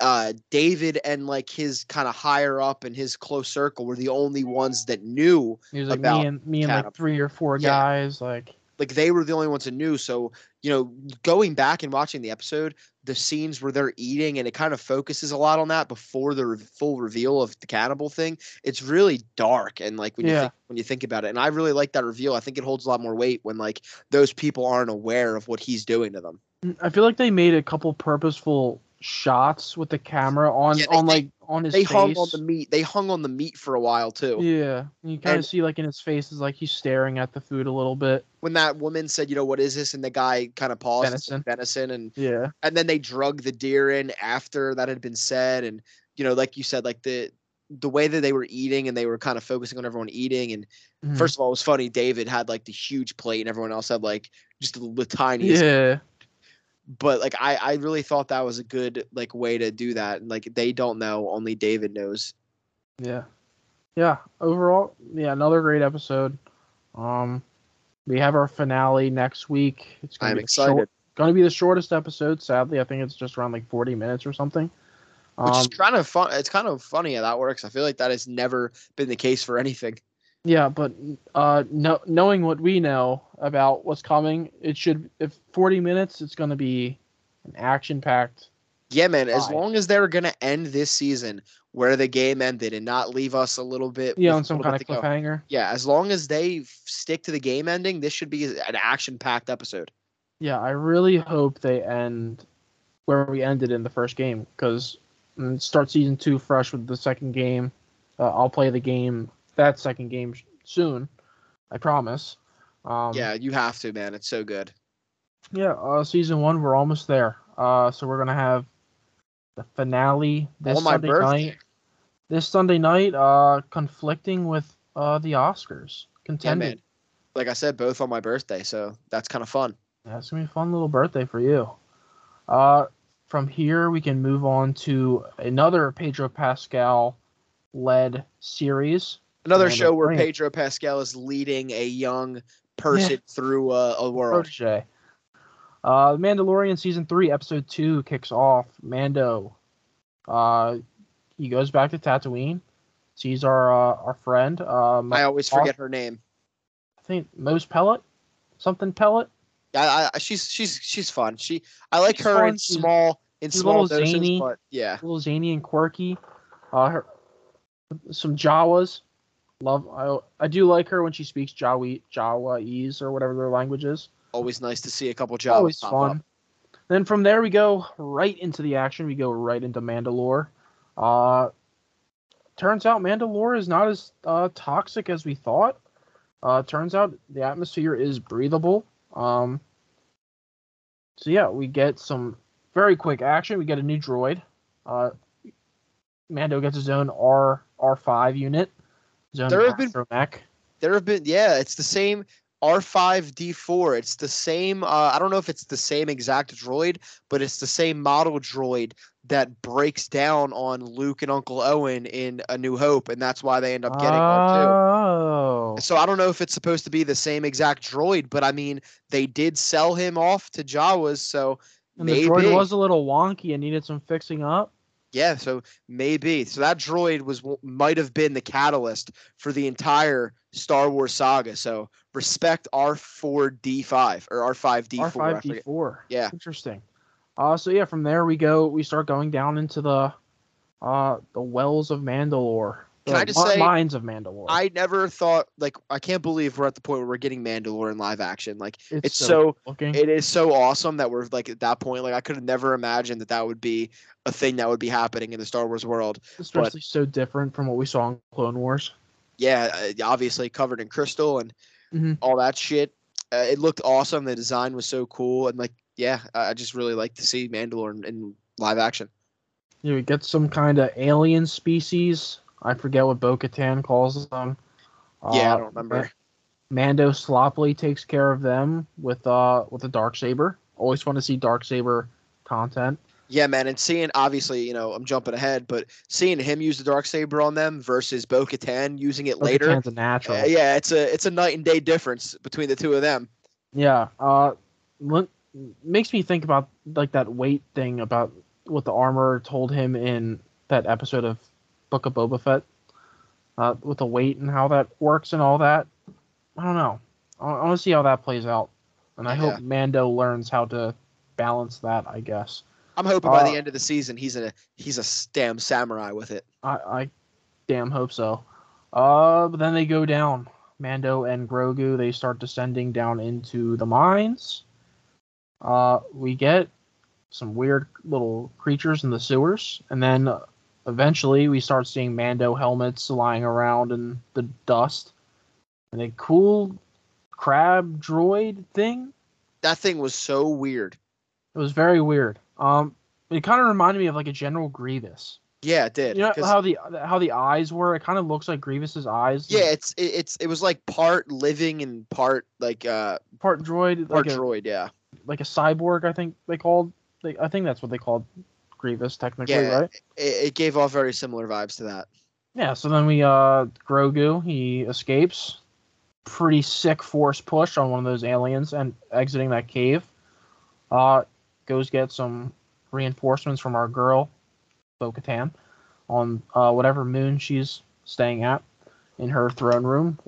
uh David and like his kind of higher up and his close circle were the only ones that knew He was like me and me and cannibal. like three or four Yeah. guys. Like like they were the only ones that knew. So, you know, going back and watching the episode, the scenes where they're eating and it kind of focuses a lot on that before the re- full reveal of the cannibal thing. It's really dark and like when you think, when you think about it. And I really like that reveal. I think it holds a lot more weight when like those people aren't aware of what he's doing to them. Mm, I feel like they made a couple purposeful shots with the camera on Yeah, they- on like on his They face. hung on the meat. They hung on the meat for a while too. yeah, and you kind of see like in his face is like he's staring at the food a little bit. When that woman said, you know, what is this? And the guy kind of paused. Venison. Venison and Yeah, and then they drug the deer in after that had been said and you know like you said like the the way that they were eating and they were kind of focusing on everyone eating and Mhm. first of all it was funny david had like the huge plate and everyone else had like just the, the tiniest yeah, but like i i really thought that was a good like way to do that and like they don't know only david knows yeah, yeah. Overall, yeah, another great episode. Um, we have our finale next week. It's gonna i'm be excited Short, gonna be the shortest episode. Sadly, I think it's just around like forty minutes or something. which is Um, kind of fun it's kind of funny how that works i feel like that has never been the case for anything Yeah, but uh, no, knowing what we know about what's coming, it should if 40 minutes, it's going to be an action-packed. yeah man as long as they're gonna end this season where the game ended and not leave us a little bit Yeah, on some kind of to cliffhanger. Yeah, as long as they stick to the game ending, this should be an action-packed episode. Yeah, I really hope they end where we ended in the first game because start season two fresh with the second game. Uh, I'll play the game that second game soon. I promise. Um, yeah, you have to, man. It's so good. Yeah, uh, season one, we're almost there. Uh, so we're gonna have the finale this my Sunday birthday. night. This Sunday night, uh, conflicting with uh the Oscars contending. man. Like I said, both on my birthday, so that's kind of fun. That's gonna be a fun little birthday for you. Uh, from here we can move on to another Pedro Pascal led series. Another show where Grant. Pedro Pascal is leading a young person through a, a world. Protege. Uh, The Mandalorian season three, episode two kicks off. Mando, uh, he goes back to Tatooine, sees our uh, our friend. Um, I always forget her name. I think Mose Pellet, something Pellet. Yeah, I, she's she's she's fun. She I like She's her fun. in small in she's small little doses, zany. but yeah, A little zany and quirky. Uh, her, some Jawas. Love. I I do like her when she speaks Jawi Jawaese or whatever their language is. always nice to see a couple jobs. Always fun. up. Then from there we go right into the action. We go right into Mandalore. Uh, turns out Mandalore is not as uh, toxic as we thought. Uh, turns out the atmosphere is breathable. Um, so yeah, we get some very quick action. We get a new droid. Uh, Mando gets his own R R five unit. There have been- astromech. There have been yeah, it's the same R5D4. It's the same. Uh, I don't know if it's the same exact droid, but it's the same model droid that breaks down on Luke and Uncle Owen in A New Hope, and that's why they end up getting R2. Oh, So I don't know if it's supposed to be the same exact droid, but I mean they did sell him off to Jawas, so and the droid was a little wonky and needed some fixing up. Yeah, so maybe so that droid was might have been the catalyst for the entire Star Wars saga. So respect R4D5 or R5D4. R5D4. Yeah. Interesting. Uh, so yeah, from there we go. We start going down into the uh the wells of Mandalore. Can I just say, mines of Mandalore? I never thought like I can't believe we're at the point where we're getting Mandalore in live action. Like it's so, so it is so awesome that we're like at that point. Like I could have never imagined that that would be a thing that would be happening in the Star Wars world. especially so different from what we saw in Clone Wars. Yeah, uh, obviously covered in crystal and Mhm. all that shit. Uh, it looked awesome. The design was so cool, and like yeah, I just really like to see Mandalore in, in live action. You get some kind of alien species. I forget what Bo-Katan calls them. yeah, Uh, I don't remember. Mando sloppily takes care of them with uh with a dark saber. Always want to see dark saber content. Yeah, man, and seeing obviously, you know, I'm jumping ahead, but seeing him use the dark saber on them versus Bo Katan using it later, a natural. uh, yeah, it's a it's a night and day difference between the two of them. Yeah, uh, makes me think about like that weight thing about what the armor told him in that episode of Book of Boba Fett, uh, with the weight and how that works and all that. I don't know. I, I want to see how that plays out, and I Yeah. hope Mando learns how to balance that. I guess. I'm hoping by Uh, the end of the season he's a he's a damn samurai with it. I, I damn hope so. Uh, but then they go down. Mando and Grogu they start descending down into the mines. Uh, we get some weird little creatures in the sewers, and then uh, eventually we start seeing Mando helmets lying around in the dust, and a cool crab droid thing. That thing was so weird. It was very weird. Um, it kind of reminded me of like a General Grievous. Yeah, it did. You know how the how the eyes were? It kind of looks like Grievous's eyes. yeah, it's it, it's it was like part living and part like uh part droid, part like a droid. Yeah, like a cyborg. I think they called. They, I think that's what they called Grievous technically, Yeah. right? it, it gave off very similar vibes to that. Yeah. So then we uh Grogu he escapes. Pretty sick force push on one of those aliens and exiting that cave. Uh, goes get some reinforcements from our girl, Bo-Katan, on uh, whatever moon she's staying at in her throne room.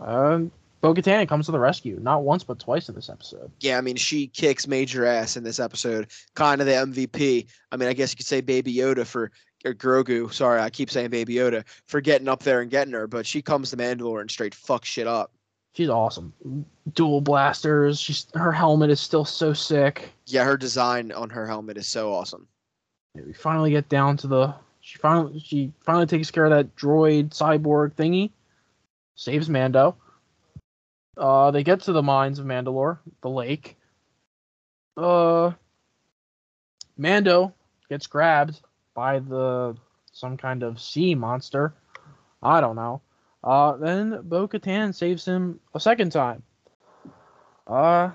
Uh, Bo-Katan comes to the rescue, not once but twice in this episode. Yeah, I mean she kicks major ass in this episode. Kind of the MVP. I mean, I guess you could say Baby Yoda for or Grogu. Sorry, I keep saying Baby Yoda for getting up there and getting her, but she comes to Mandalore and straight fucks shit up. She's awesome. Dual blasters. She's her helmet is still so sick. Yeah, her design on her helmet is so awesome. Yeah, we finally get down to the. She finally she finally takes care of that droid cyborg thingy. Saves Mando. Uh, they get to the mines of Mandalore, the lake. Uh, Mando gets grabbed by the some kind of sea monster. I don't know. Uh, then Bo Katan saves him a second time. Uh,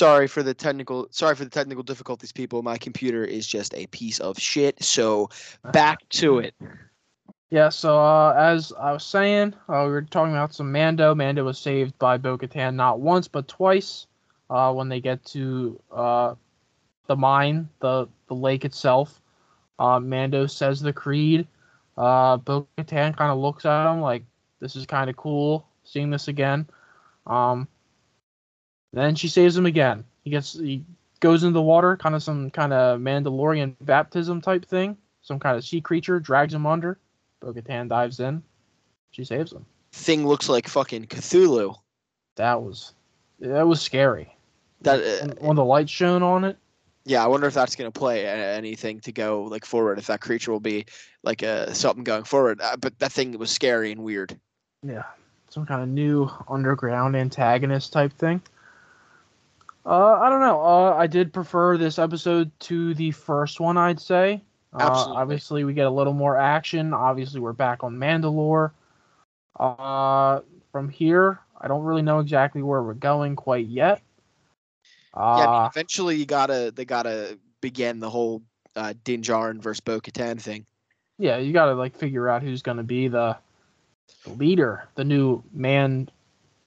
sorry for the technical sorry for the technical difficulties people my computer is just a piece of shit so back to it Yeah, so uh, as I was saying, uh, we were talking about some Mando. Mando was saved by Bo not once but twice uh, when they get to uh, the mine, the, the lake itself. Uh, Mando says the creed. Uh, Bo kind of looks at him like, this is kind of cool seeing this again. Um, then she saves him again. He gets he goes into the water, kind of some kind of Mandalorian baptism type thing. Some kind of sea creature drags him under. Bo dives in. She saves him. thing looks like fucking cthulhu That was that was scary. that uh, When, when the lights shone on it, yeah i wonder if that's going to play anything to go like forward if that creature will be like uh, something going forward uh, but that thing was scary and weird yeah, some kind of new underground antagonist type thing. Uh, I don't know. Uh, I did prefer this episode to the first one. I'd say. Uh, Absolutely. obviously, we get a little more action. Obviously, we're back on Mandalore. Uh, from here, I don't really know exactly where we're going quite yet. yeah I mean, Uh, eventually you gotta they gotta begin the whole uh, din Djarin versus bo-katan thing yeah, you got to like figure out who's going to be the leader, the new man.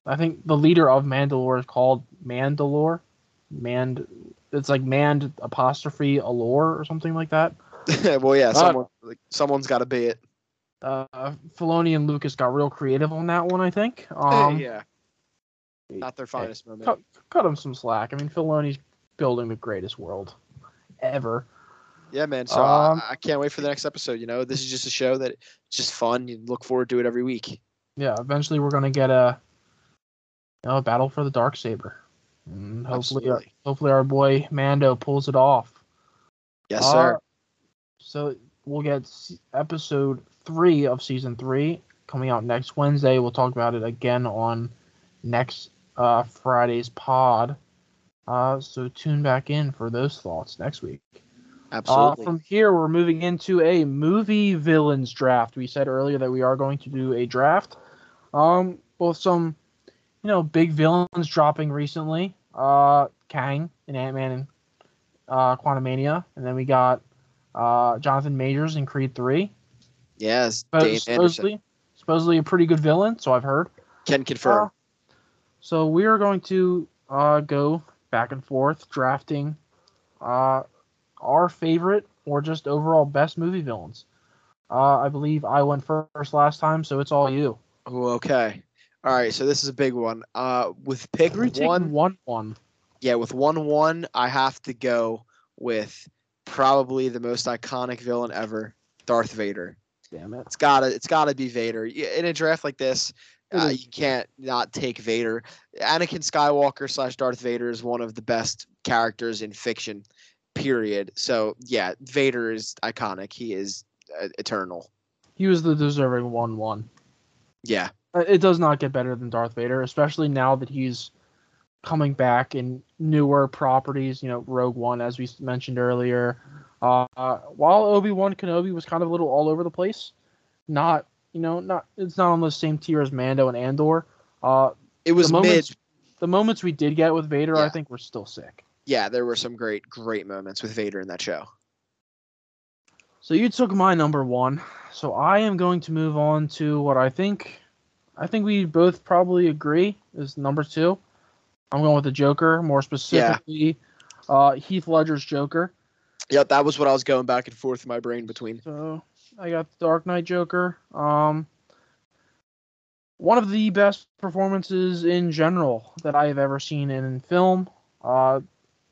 I think the leader of Mandalore is called Mandalore. Mand, it's like Mand apostrophe Allure or something like that. well yeah Uh, someone like, someone's got to be it Uh, Filoni and Lucas got real creative on that one. I think. Um, yeah not their finest moment cut, cut them some slack. I mean, Filoni's building the greatest world ever. Yeah, man. So Um, I, I can't wait for the next episode. You know, this is just a show that it's just fun. You look forward to it every week. Yeah, eventually we're gonna get a, you know, a battle for the dark saber, and hopefully, our, Absolutely. hopefully our boy Mando pulls it off. Yes, Uh, sir. So we'll get episode three of season three coming out next Wednesday. We'll talk about it again on next uh, Friday's pod. Uh, so tune back in for those thoughts next week. Uh, Absolutely. from here, we're moving into a movie villains draft. We said earlier that we are going to do a draft. Um, with some, you know, big villains dropping recently. Uh, Kang in Ant Man and uh, Quantumania, and then we got uh, Jonathan Majors in Creed Three. yes, But Dame Anderson supposedly, supposedly a pretty good villain, so I've heard. can confirm. Uh, so we are going to uh, go back and forth drafting uh, our favorite or just overall best movie villains. Uh, I believe I went first last time, so it's all you. Ooh, okay. All right. So this is a big one. Uh, with pick one, one one. yeah, with one one, I have to go with probably the most iconic villain ever, Darth Vader. Damn it. It's gotta, it's gotta be Vader. In a draft like this, uh, you can't not take Vader. Anakin Skywalker slash Darth Vader is one of the best characters in fiction, period. So yeah, Vader is iconic. He is uh, eternal. He was the deserving one one. Yeah, It does not get better than Darth Vader, especially now that he's coming back in newer properties. You know, Rogue One, as we mentioned earlier. Uh, while Obi Wan Kenobi was kind of a little all over the place, not you know not it's not on the same tier as Mando and Andor. Uh, it was the mid. moments, the moments we did get with Vader, I Yeah. think were still sick. Yeah, there were some great, great moments with Vader in that show. So you took my number one. So I am going to move on to what I think. I think we both probably agree is number two. I'm going with the Joker, more specifically, uh, Heath Ledger's Joker. Yep, that was what I was going back and forth in my brain between. So I got the Dark Knight Joker. Um, one of the best performances in general that I have ever seen in film. Uh,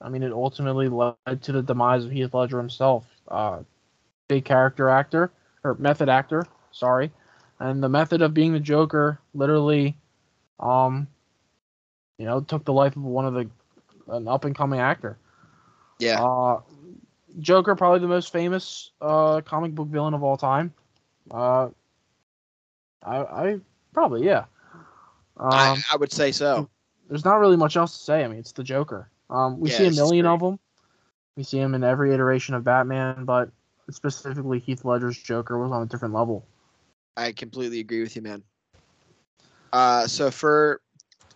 I mean, it ultimately led to the demise of Heath Ledger himself. Uh, big character actor or method actor, sorry, and the method of being the Joker literally, um, you know, took the life of one of the an up and coming actor. Yeah, Uh, Joker, probably the most famous uh, comic book villain of all time. Uh, I, I probably yeah. I, Um, I would say so. there's not really much else to say. I mean, it's the Joker. Um, we Yeah, see a million of them. We see him in every iteration of Batman, but specifically Heath Ledger's Joker was on a different level. I completely agree with you, man. Uh, so for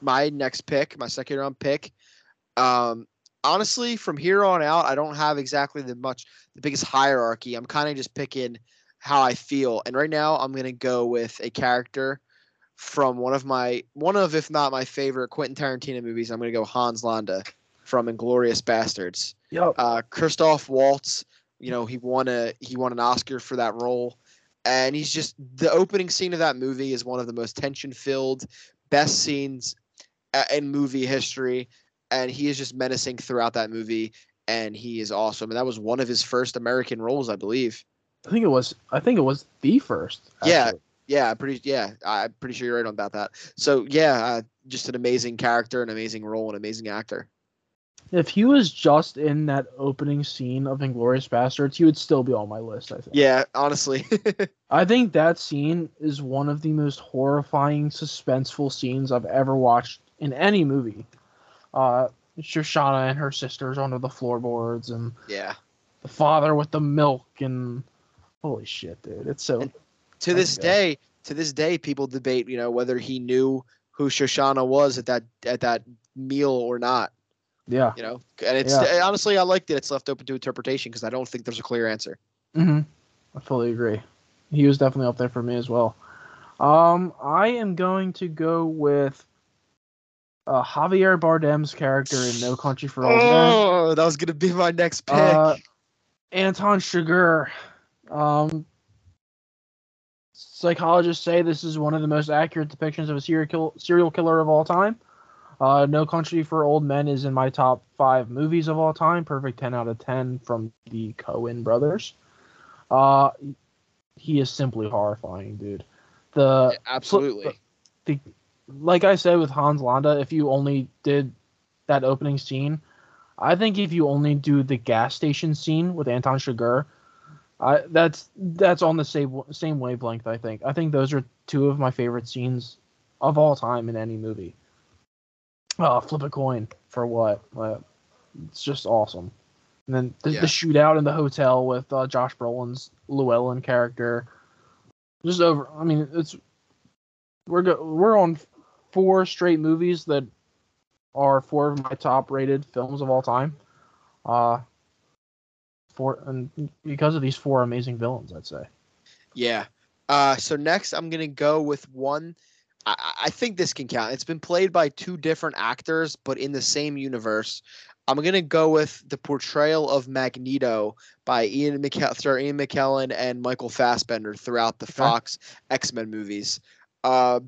my next pick, my second round pick, Um, honestly, from here on out, I don't have exactly the much the biggest hierarchy. I'm kind of just picking how I feel, and right now I'm gonna go with a character from one of my one of if not my favorite Quentin Tarantino movies. I'm gonna go Hans Landa from Inglourious Basterds. Yep. Uh, Christoph Waltz, you know, he won a he won an Oscar for that role, and he's just the opening scene of that movie is one of the most tension filled, best scenes uh, in movie history, and he is just menacing throughout that movie, and he is awesome. And that was one of his first American roles, I believe. I think it was. I think it was the first. Yeah. actually. Yeah, I'm pretty. Yeah, I'm pretty sure you're right on about that. So yeah, uh, just an amazing character, an amazing role, an amazing actor. If he was just in that opening scene of Inglourious Basterds, he would still be on my list. I think. Yeah, honestly. I think that scene is one of the most horrifying, suspenseful scenes I've ever watched in any movie. Uh, Shoshana and her sisters under the floorboards, and yeah. the father with the milk, and holy shit, dude! It's so. And- To this day, to this day, people debate, you know, whether he knew who Shoshana was at that at that meal or not. Yeah. You know, and it's Yeah. honestly, I like that It's left open to interpretation because I don't think there's a clear answer. hmm I fully agree. He was definitely up there for me as well. Um, I am going to go with uh, Javier Bardem's character in No Country for Old Men. Oh, that was gonna be my next pick. Uh, Anton Chigurh. Um, psychologists say this is one of the most accurate depictions of a serial kill- serial killer of all time. Uh, no Country for Old Men is in my top five movies of all time. Perfect 10 out of 10 from the Coen brothers. Uh, he is simply horrifying, dude. The Yeah, absolutely. like I said with Hans Landa, if you only did that opening scene, I think if you only do the gas station scene with Anton Chigurh, I that's that's on the same same wavelength. I think. I think those are two of my favorite scenes of all time in any movie. Uh, flip a coin for what? It's just awesome. And then the, Yeah. the shootout in the hotel with uh, Josh Brolin's Llewellyn character. Just over. I mean, it's we're go, we're on four straight movies that are four of my top rated films of all time. Uh, four and because of these four amazing villains, I'd say. Yeah. Uh, so next, I'm gonna go with one. I, I- think this can count. It's been played by two different actors, but in the same universe. I'm gonna go with the portrayal of Magneto by Ian McKellen, sorry, Ian McKellen and Michael Fassbender throughout the Fox X Men movies. Uh,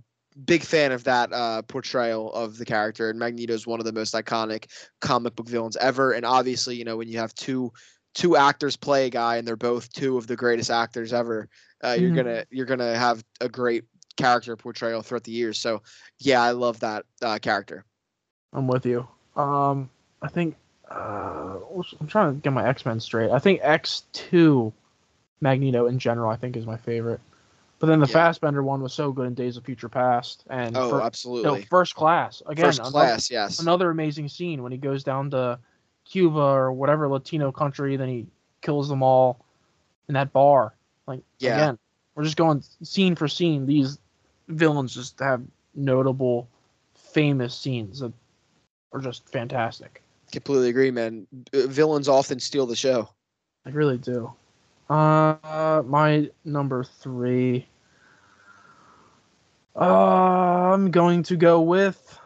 big fan of that uh, portrayal of the character, and Magneto is one of the most iconic comic book villains ever. And obviously, you know, when you have two two actors play a guy, and they're both two of the greatest actors ever, uh, you're Mhm. gonna you're gonna have a great character portrayal throughout the years. So yeah, I love that uh, character. I'm with you. Um, I think uh, I'm trying to get my X Men straight. I think X two Magneto in general, I think is my favorite. But then the Yeah. Fassbender one was so good in Days of Future Past and Oh, fir- no, absolutely. First Class again. First another- class, yes. another amazing scene when he goes down to Cuba or whatever Latino country, then he kills them all in that bar. Like Yeah. again, we're just going scene for scene. These villains just have notable, famous scenes that are just fantastic. Completely agree, man. Uh, Villains often steal the show. I really do. Uh, my number three. Uh, I'm going to go with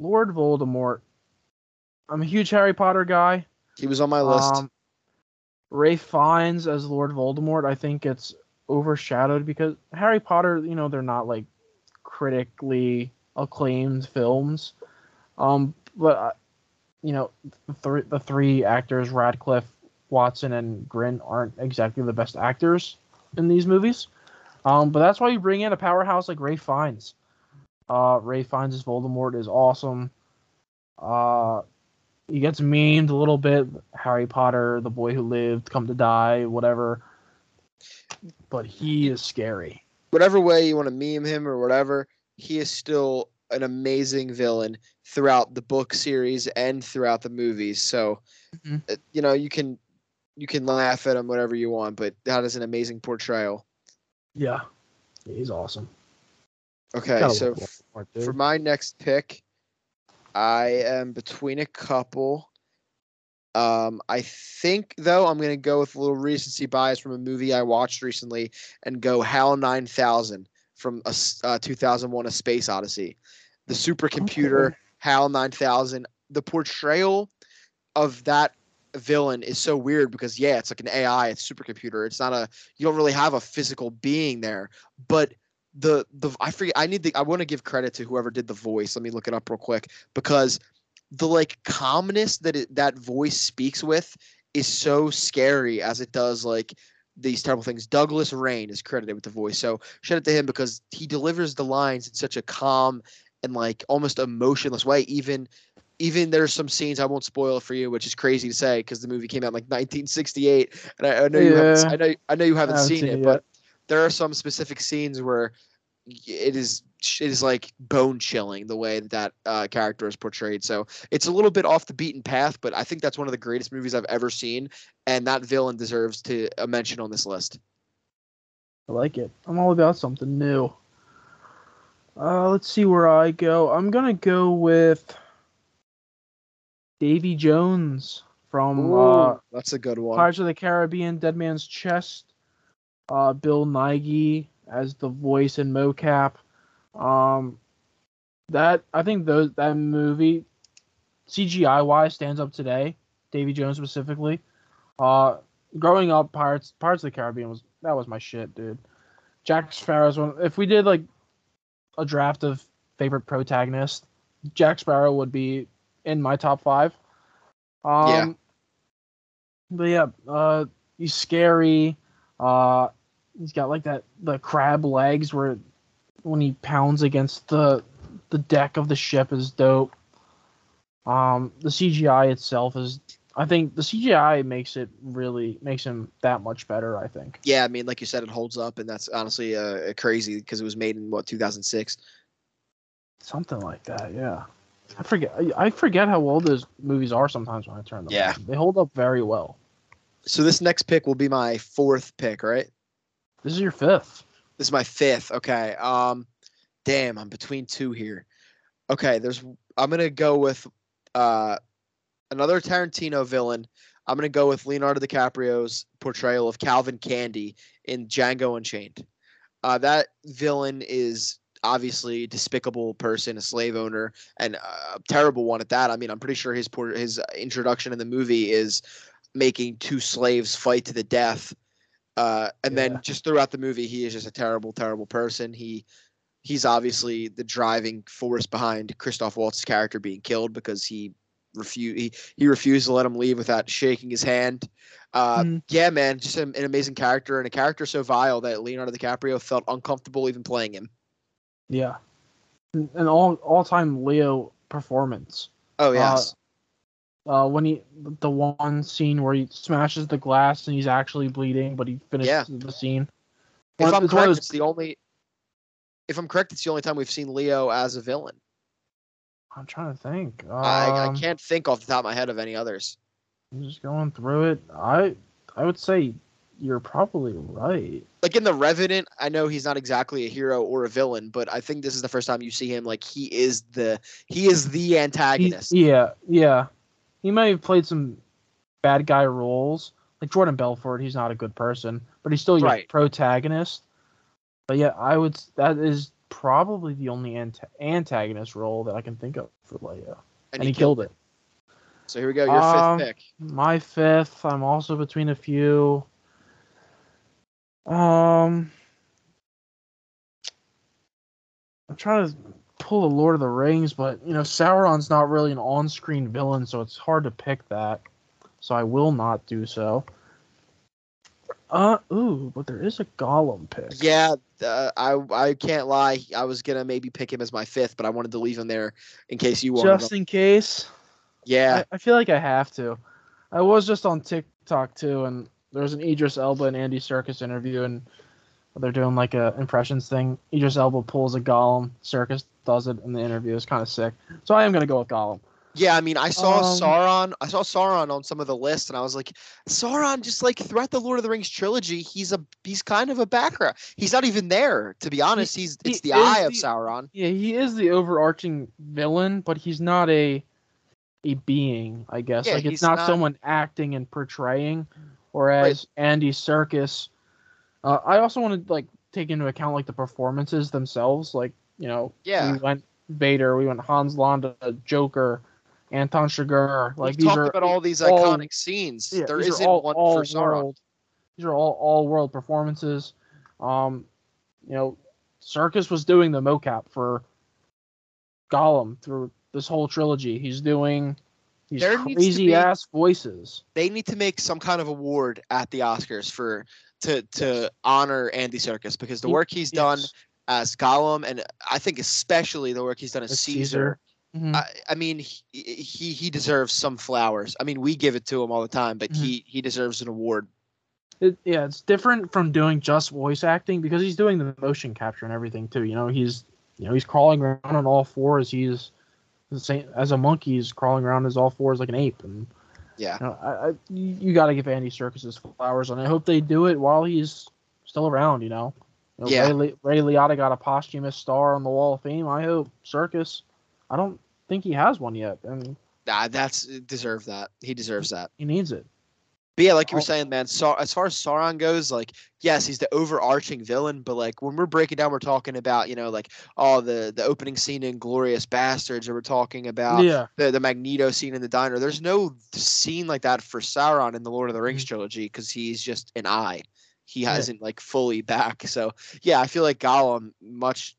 Lord Voldemort. I'm a huge Harry Potter guy. He was on my list. Um, Ralph Fiennes as Lord Voldemort, I think it's overshadowed because Harry Potter, you know, they're not like critically acclaimed films. Um, but uh, you know, the three the three actors, Radcliffe, Watson, and Grint, aren't exactly the best actors in these movies. Um, but that's why you bring in a powerhouse like Ralph Fiennes. Uh, Ralph Fiennes as Voldemort is awesome. Uh, he gets memed a little bit. Harry Potter, the boy who lived, come to die, whatever. But he is scary. whatever way you want to meme him or whatever, he is still an amazing villain throughout the book series and throughout the movies. So, Mhm. uh, you know, you can you can laugh at him whatever you want, but that is an amazing portrayal. Yeah, he's awesome. Okay, Gotta so love f- Voldemort, dude. for my next pick, I am between a couple. Um, I think though I'm gonna go with a little recency bias from a movie I watched recently and go HAL 9000 from a uh, 2001: A Space Odyssey. The supercomputer Okay. HAL 9000. The portrayal of that villain is so weird because yeah, it's like an AI, it's supercomputer. It's not a you don't really have a physical being there, but the the I forget I need the I want to give credit to whoever did the voice. Let me look it up real quick because the like calmness that it, that voice speaks with is so scary as it does like these terrible things. Douglas Rain is credited with the voice, so shout out to him because he delivers the lines in such a calm and like almost emotionless way. Even even there's some scenes I won't spoil for you, which is crazy to say because the movie came out in like 1968, and I, I know you haven't, I know I know you haven't I haven't seen seen it, it but there are some specific scenes where it is is like bone chilling the way that that uh, character is portrayed. So it's a little bit off the beaten path, but I think that's one of the greatest movies I've ever seen, and that villain deserves to a mention on this list. I like it. I'm all about something new. Uh, let's see where I go. I'm gonna go with Davy Jones from uh, that's a good one. Pirates of the Caribbean, Dead Man's Chest. Uh, Bill Nighy as the voice in mocap. Um, that I think those that movie, CGI wise, stands up today. Davy Jones specifically. Uh, growing up, Pirates Pirates of the Caribbean was that was my shit, dude. Jack Sparrow's one. If we did like a draft of favorite protagonist, Jack Sparrow would be in my top five. Um, Yeah. But yeah, uh, he's scary. Uh, he's got like that the crab legs where when he pounds against the the deck of the ship is dope. Um, the CGI itself is, I think the CGI makes it really makes him that much better. I think. Yeah, I mean, like you said, it holds up, and that's honestly uh, crazy because it was made in what 2006. Something like that, yeah. I forget. I- forget how old those movies are sometimes when I turn them. Yeah. on. they hold up very well. So this next pick will be my fourth pick, right? This is your fifth. This is my fifth. Okay. Um, damn, I'm between two here. Okay, there's. I'm gonna go with uh, another Tarantino villain. I'm gonna go with Leonardo DiCaprio's portrayal of Calvin Candie in Django Unchained. Uh, that villain is obviously a despicable person, a slave owner, and a terrible one at that. I mean, I'm pretty sure his his introduction in the movie is making two slaves fight to the death. Uh, and Yeah. then just throughout the movie, he is just a terrible, terrible person. He he's obviously the driving force behind Christoph Waltz's character being killed because he refused he, he refused to let him leave without shaking his hand. Uh, Mm. Yeah, man, just an, an amazing character and a character so vile that Leonardo DiCaprio felt uncomfortable even playing him. Yeah, an all all time Leo performance. Oh yes, Uh, when he the one scene where he smashes the glass and he's actually bleeding, but he finishes Yeah. the scene. if One- I'm it's correct, those- it's the only. If I'm correct, it's the only time we've seen Leo as a villain. I'm trying to think. I, I Um, can't think off the top of my head of any others. I'm just going through it. I I would say you're probably right. like in the Revenant, I know he's not exactly a hero or a villain, but I think this is the first time you see him like he is the he is the He- antagonist. yeah, yeah. He may have played some bad guy roles, like Jordan Belfort. He's not a good person, but he's still your Right. protagonist. But yeah, I would. That is probably the only anta- antagonist role that I can think of for Leo, and, he, killed it. So here we go, your Um, fifth pick. My fifth. I'm also between a few. Um, I'm trying to pull the Lord of the Rings, but you know Sauron's not really an on-screen villain, so it's hard to pick that. So I will not do so. Uh, ooh, but there is a Gollum pick. Yeah, uh, I I can't lie. I was gonna maybe pick him as my fifth, but I wanted to leave him there in case you wanted. just in case. Yeah, I, I feel like I have to. I was just on TikTok too, and there was an Idris Elba and Andy Serkis interview, and they're doing like a impressions thing. Idris Elba pulls a Gollum, Serkis does it in the interview. It's kind of sick. So I am gonna go with Gollum. Yeah, I mean, I saw Um, Sauron. I saw Sauron on some of the lists, and I was like, Sauron, just like throughout the Lord of the Rings trilogy, he's a he's kind of a background. He's not even there, to be honest. He's he it's the is eye of Sauron. Yeah, he is the overarching villain, but he's not a a being, I guess. Yeah, like it's not, not- someone acting and portraying. Whereas Andy Serkis, uh, I also want to like take into account like the performances themselves. Like you know, Yeah. we went Vader, we went Hans Landa, Joker, Anton Chigurh. Like We've these talked are about all these all- iconic scenes. yeah, there isn't all, one all for Sauron. world. These are all all world performances. Um, you know, Serkis was doing the mocap for Gollum through this whole trilogy. He's doing these There crazy be- ass voices. They need to make some kind of award at the Oscars for to to honor Andy Serkis because the work he's done as Gollum, and I think especially the work he's done as As Caesar. Mhm. I, I mean, he, he he deserves some flowers. I mean, we give it to him all the time, but Mhm. he he deserves an award. It, yeah, it's different from doing just voice acting because he's doing the motion capture and everything too. You know, he's you know he's crawling around on all fours. He's the same as a monkey. He's crawling around as all fours like an ape. And Yeah. you, I, I, you, you got to give Andy Serkis his flowers, and I hope they do it while he's still around. You know, You know, Yeah. Ray, Ray Liotta got a posthumous star on the Wall of Fame. I hope Serkis. I don't think he has one yet, and Nah, that's deserve that. He deserves that. he needs it. But yeah, like you were Oh. saying, man. Sau- as far as Sauron goes, like yes, he's the overarching villain, but like when we're breaking down, we're talking about you know like oh the the opening scene in Glorious Bastards, or we're talking about yeah, the the Magneto scene in the diner. There's no scene like that for Sauron in the Lord of the Rings Mhm. trilogy because he's just an eye. He Yeah. hasn't like fully back. So yeah, I feel like Gollum much.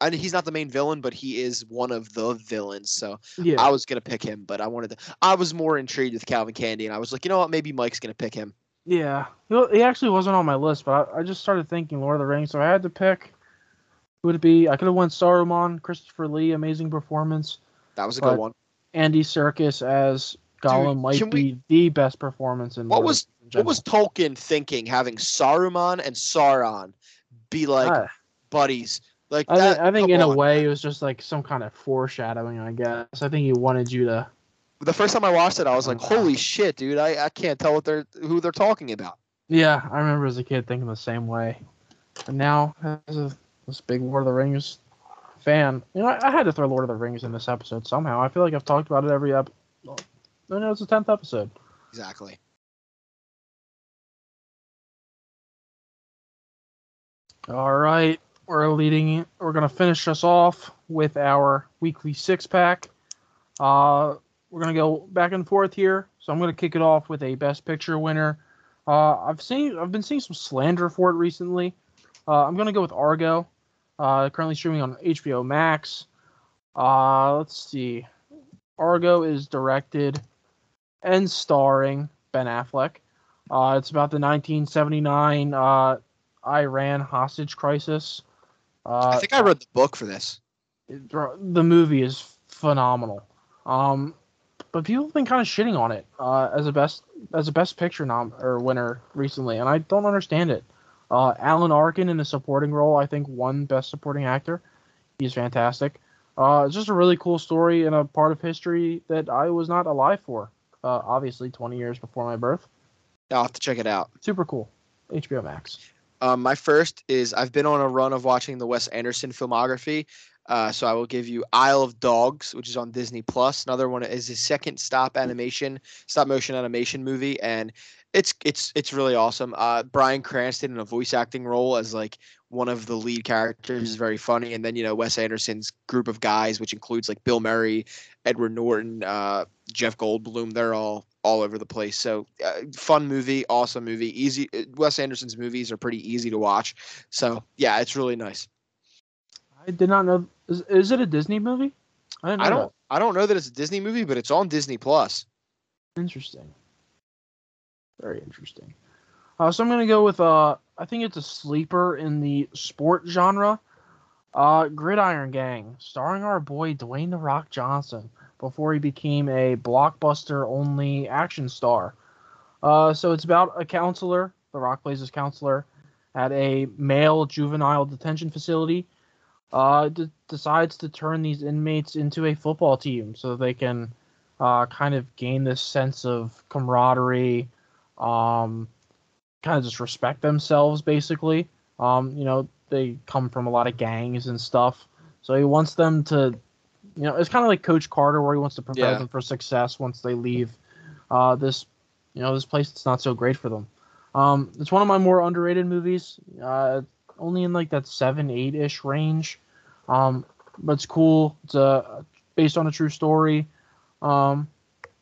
I mean, he's not the main villain, but he is one of the villains. So yeah. I was gonna pick him, but I wanted to. I was more intrigued with Calvin Candie, and I was like, you know what, maybe Mike's gonna pick him. Yeah, he actually wasn't on my list, but I, I just started thinking Lord of the Rings, so I had to pick. Who would it be? I could have went Saruman, Christopher Lee, amazing performance. That was a good one. Andy Serkis as Gollum might can be the best performance in. What Lord was- the Rings in What was Tolkien thinking having Saruman and Sauron be like general. buddies? Like I, that, think, I think in a way it was just like some kind of foreshadowing. I guess I think he wanted you to. the first time I watched it, I was like, holy shit, dude! I, I can't tell what they're who they're talking about. Yeah, I remember as a kid thinking the same way, and now as a this big Lord of the Rings fan, you know, I, I had to throw Lord of the Rings in this episode somehow. I feel like I've talked about it every ep. I know it's the tenth episode. Exactly. All right, we're leading. We're gonna finish us off with our weekly six pack. Uh, we're gonna go back and forth here. So I'm gonna kick it off with a Best Picture winner. Uh, I've seen, I've been seeing some slander for it recently. Uh, I'm gonna go with Argo. Uh, currently streaming on HBO Max. Uh, let's see. Argo is directed and starring Ben Affleck. Uh, it's about the 1979 uh, Iran hostage crisis. Uh, I think I read the book for this. it- the movie is phenomenal. Um, but people have been kind of shitting on it uh, as a best as a best picture nom or winner recently, and I don't understand it. Uh, Alan Arkin in a supporting role, I think, won best supporting actor. He's fantastic. Uh, it's just a really cool story and a part of history that I was not alive for. Uh, obviously, 20 years before my birth. I'll have to check it out. Super cool. HBO Max. Um, my first is I've been on a run of watching the Wes Anderson filmography. Uh, so I will give you Isle of Dogs, which is on Disney Plus. Another one is his second stop animation, stop motion animation movie, and it's it's it's really awesome. Uh, Bryan Cranston in a voice acting role as like one of the lead characters is very funny, and then you know Wes Anderson's group of guys, which includes like Bill Murray, Edward Norton, uh, Jeff Goldblum. They're all all over the place. So uh, fun movie, awesome movie, easy. uh, Wes Anderson's movies are pretty easy to watch. So yeah, it's really nice. I did not know. Is, is it a Disney movie? I didn't know I don't I don't know that it's a Disney movie, but it's on Disney Plus. Interesting. Very interesting. Uh, so I'm gonna go with uh, I think it's a sleeper in the sport genre. Uh, Gridiron Gang, starring our boy Dwayne the Rock Johnson, before he became a blockbuster-only action star. Uh, so it's about a counselor. The Rock plays his counselor at a male juvenile detention facility. Uh, d- decides to turn these inmates into a football team so they can uh, kind of gain this sense of camaraderie, um, kind of just respect themselves, basically. Um, you know, they come from a lot of gangs and stuff. So he wants them to, you know, it's kind of like Coach Carter, where he wants to prepare Yeah. them for success once they leave uh, this, you know, this place that's not so great for them. Um, it's one of my more underrated movies. Uh, only in like that seven, eight ish range. Um, but it's cool. It's uh, based on a true story. Um,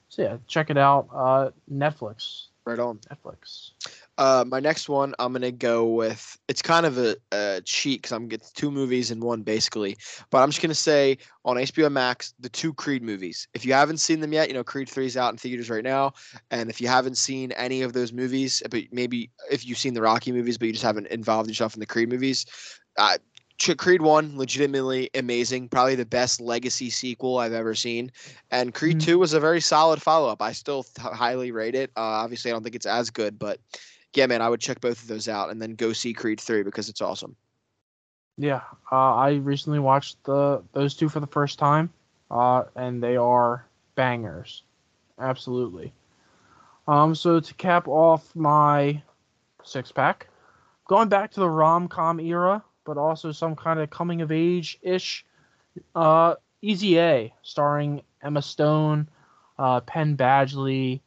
so yeah, check it out. Uh, Netflix. Right on. Netflix. Uh, my next one, I'm gonna go with. It's kind of a, a cheat because I'm getting two movies in one basically. But I'm just gonna say on HBO Max, the two Creed movies. If you haven't seen them yet, you know Creed Three is out in theaters right now. And if you haven't seen any of those movies, but maybe if you've seen the Rocky movies, but you just haven't involved yourself in the Creed movies, uh, Creed One, legitimately amazing, probably the best legacy sequel I've ever seen. And Creed Mhm. Two was a very solid follow up. I still th- highly rate it. Uh, obviously, I don't think it's as good, but yeah, man, I would check both of those out and then go see Creed Three because it's awesome. Yeah, uh, I recently watched the those two for the first time, uh, and they are bangers, absolutely. Um, so to cap off my six pack, going back to the rom com era, but also some kind of coming of age ish. Uh, Easy A, starring Emma Stone, uh, Penn Badgley,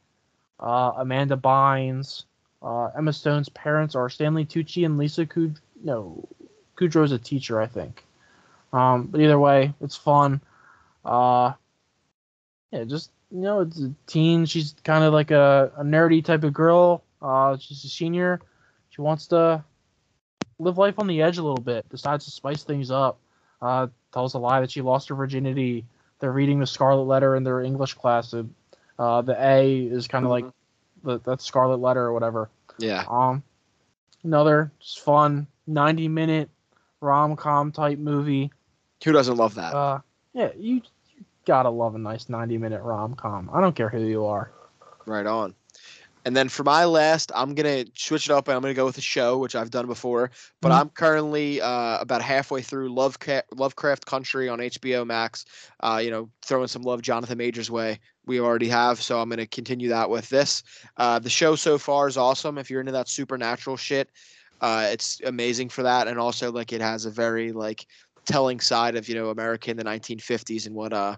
uh, Amanda Bynes. Uh, Emma Stone's parents are Stanley Tucci and Lisa Kud. No, Kudrow's a teacher, I think. Um, but either way, it's fun. Uh, yeah, just you know, it's a teen. She's kind of like a, a nerdy type of girl. Uh, she's a senior. She wants to live life on the edge a little bit. Decides to spice things up. Uh, tells a lie that she lost her virginity. They're reading the Scarlet Letter in their English class. Uh, the A is kind of like the that Scarlet Letter or whatever. Yeah, Um, another just fun ninety minute rom com type movie. who doesn't love that? Uh, yeah, you, you gotta love a nice ninety minute rom com. I don't care who you are. Right on. And then for my last, I'm gonna switch it up and I'm gonna go with a show, which I've done before. But Mhm. I'm currently uh, about halfway through Lovecraft, Lovecraft Country on HBO Max. Uh, you know, throwing some love Jonathan Majors way. We already have, so I'm gonna continue that with this. Uh, the show so far is awesome. If you're into that supernatural shit, uh, it's amazing for that, and also like it has a very like telling side of you know America in the 1950s and what uh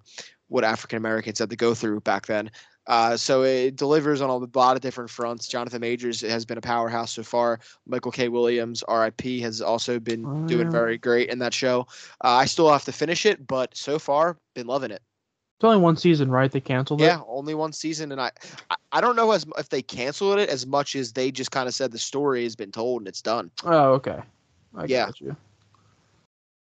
what African Americans had to go through back then. Uh, so it delivers on a lot of different fronts. Jonathan Majors has been a powerhouse so far. Michael K. Williams, R.I.P., has also been Oh, doing very great in that show. Uh, I still have to finish it, but so far, been loving it. It's only one season, right? They canceled it. Yeah, only one season, and I, I, I don't know as if they canceled it as much as they just kind of said the story has been told and it's done. Oh, okay. I Yeah. got you.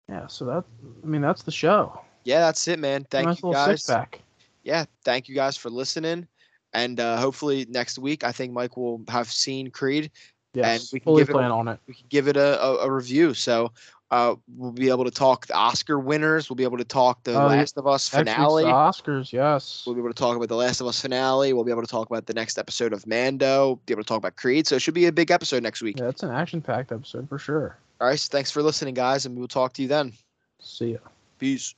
Yeah. So that, I mean, that's the show. Yeah, that's it, man. Thank nice you guys. six pack. Yeah, thank you guys for listening. And uh, hopefully next week, I think Mike will have seen Creed. Yes. we can fully give it on it. We can give it a, a, a review. So uh, we'll be able to talk the Oscar winners. We'll be able to talk the yeah. Last of Us finale. the Oscars. Yes. We'll be able to talk about the Last of Us finale. We'll be able to talk about the next episode of Mando. Be able to talk about Creed. So it should be a big episode next week. Yeah, it's an action packed episode for sure. All right. So thanks for listening, guys, and we will talk to you then. See ya. Peace.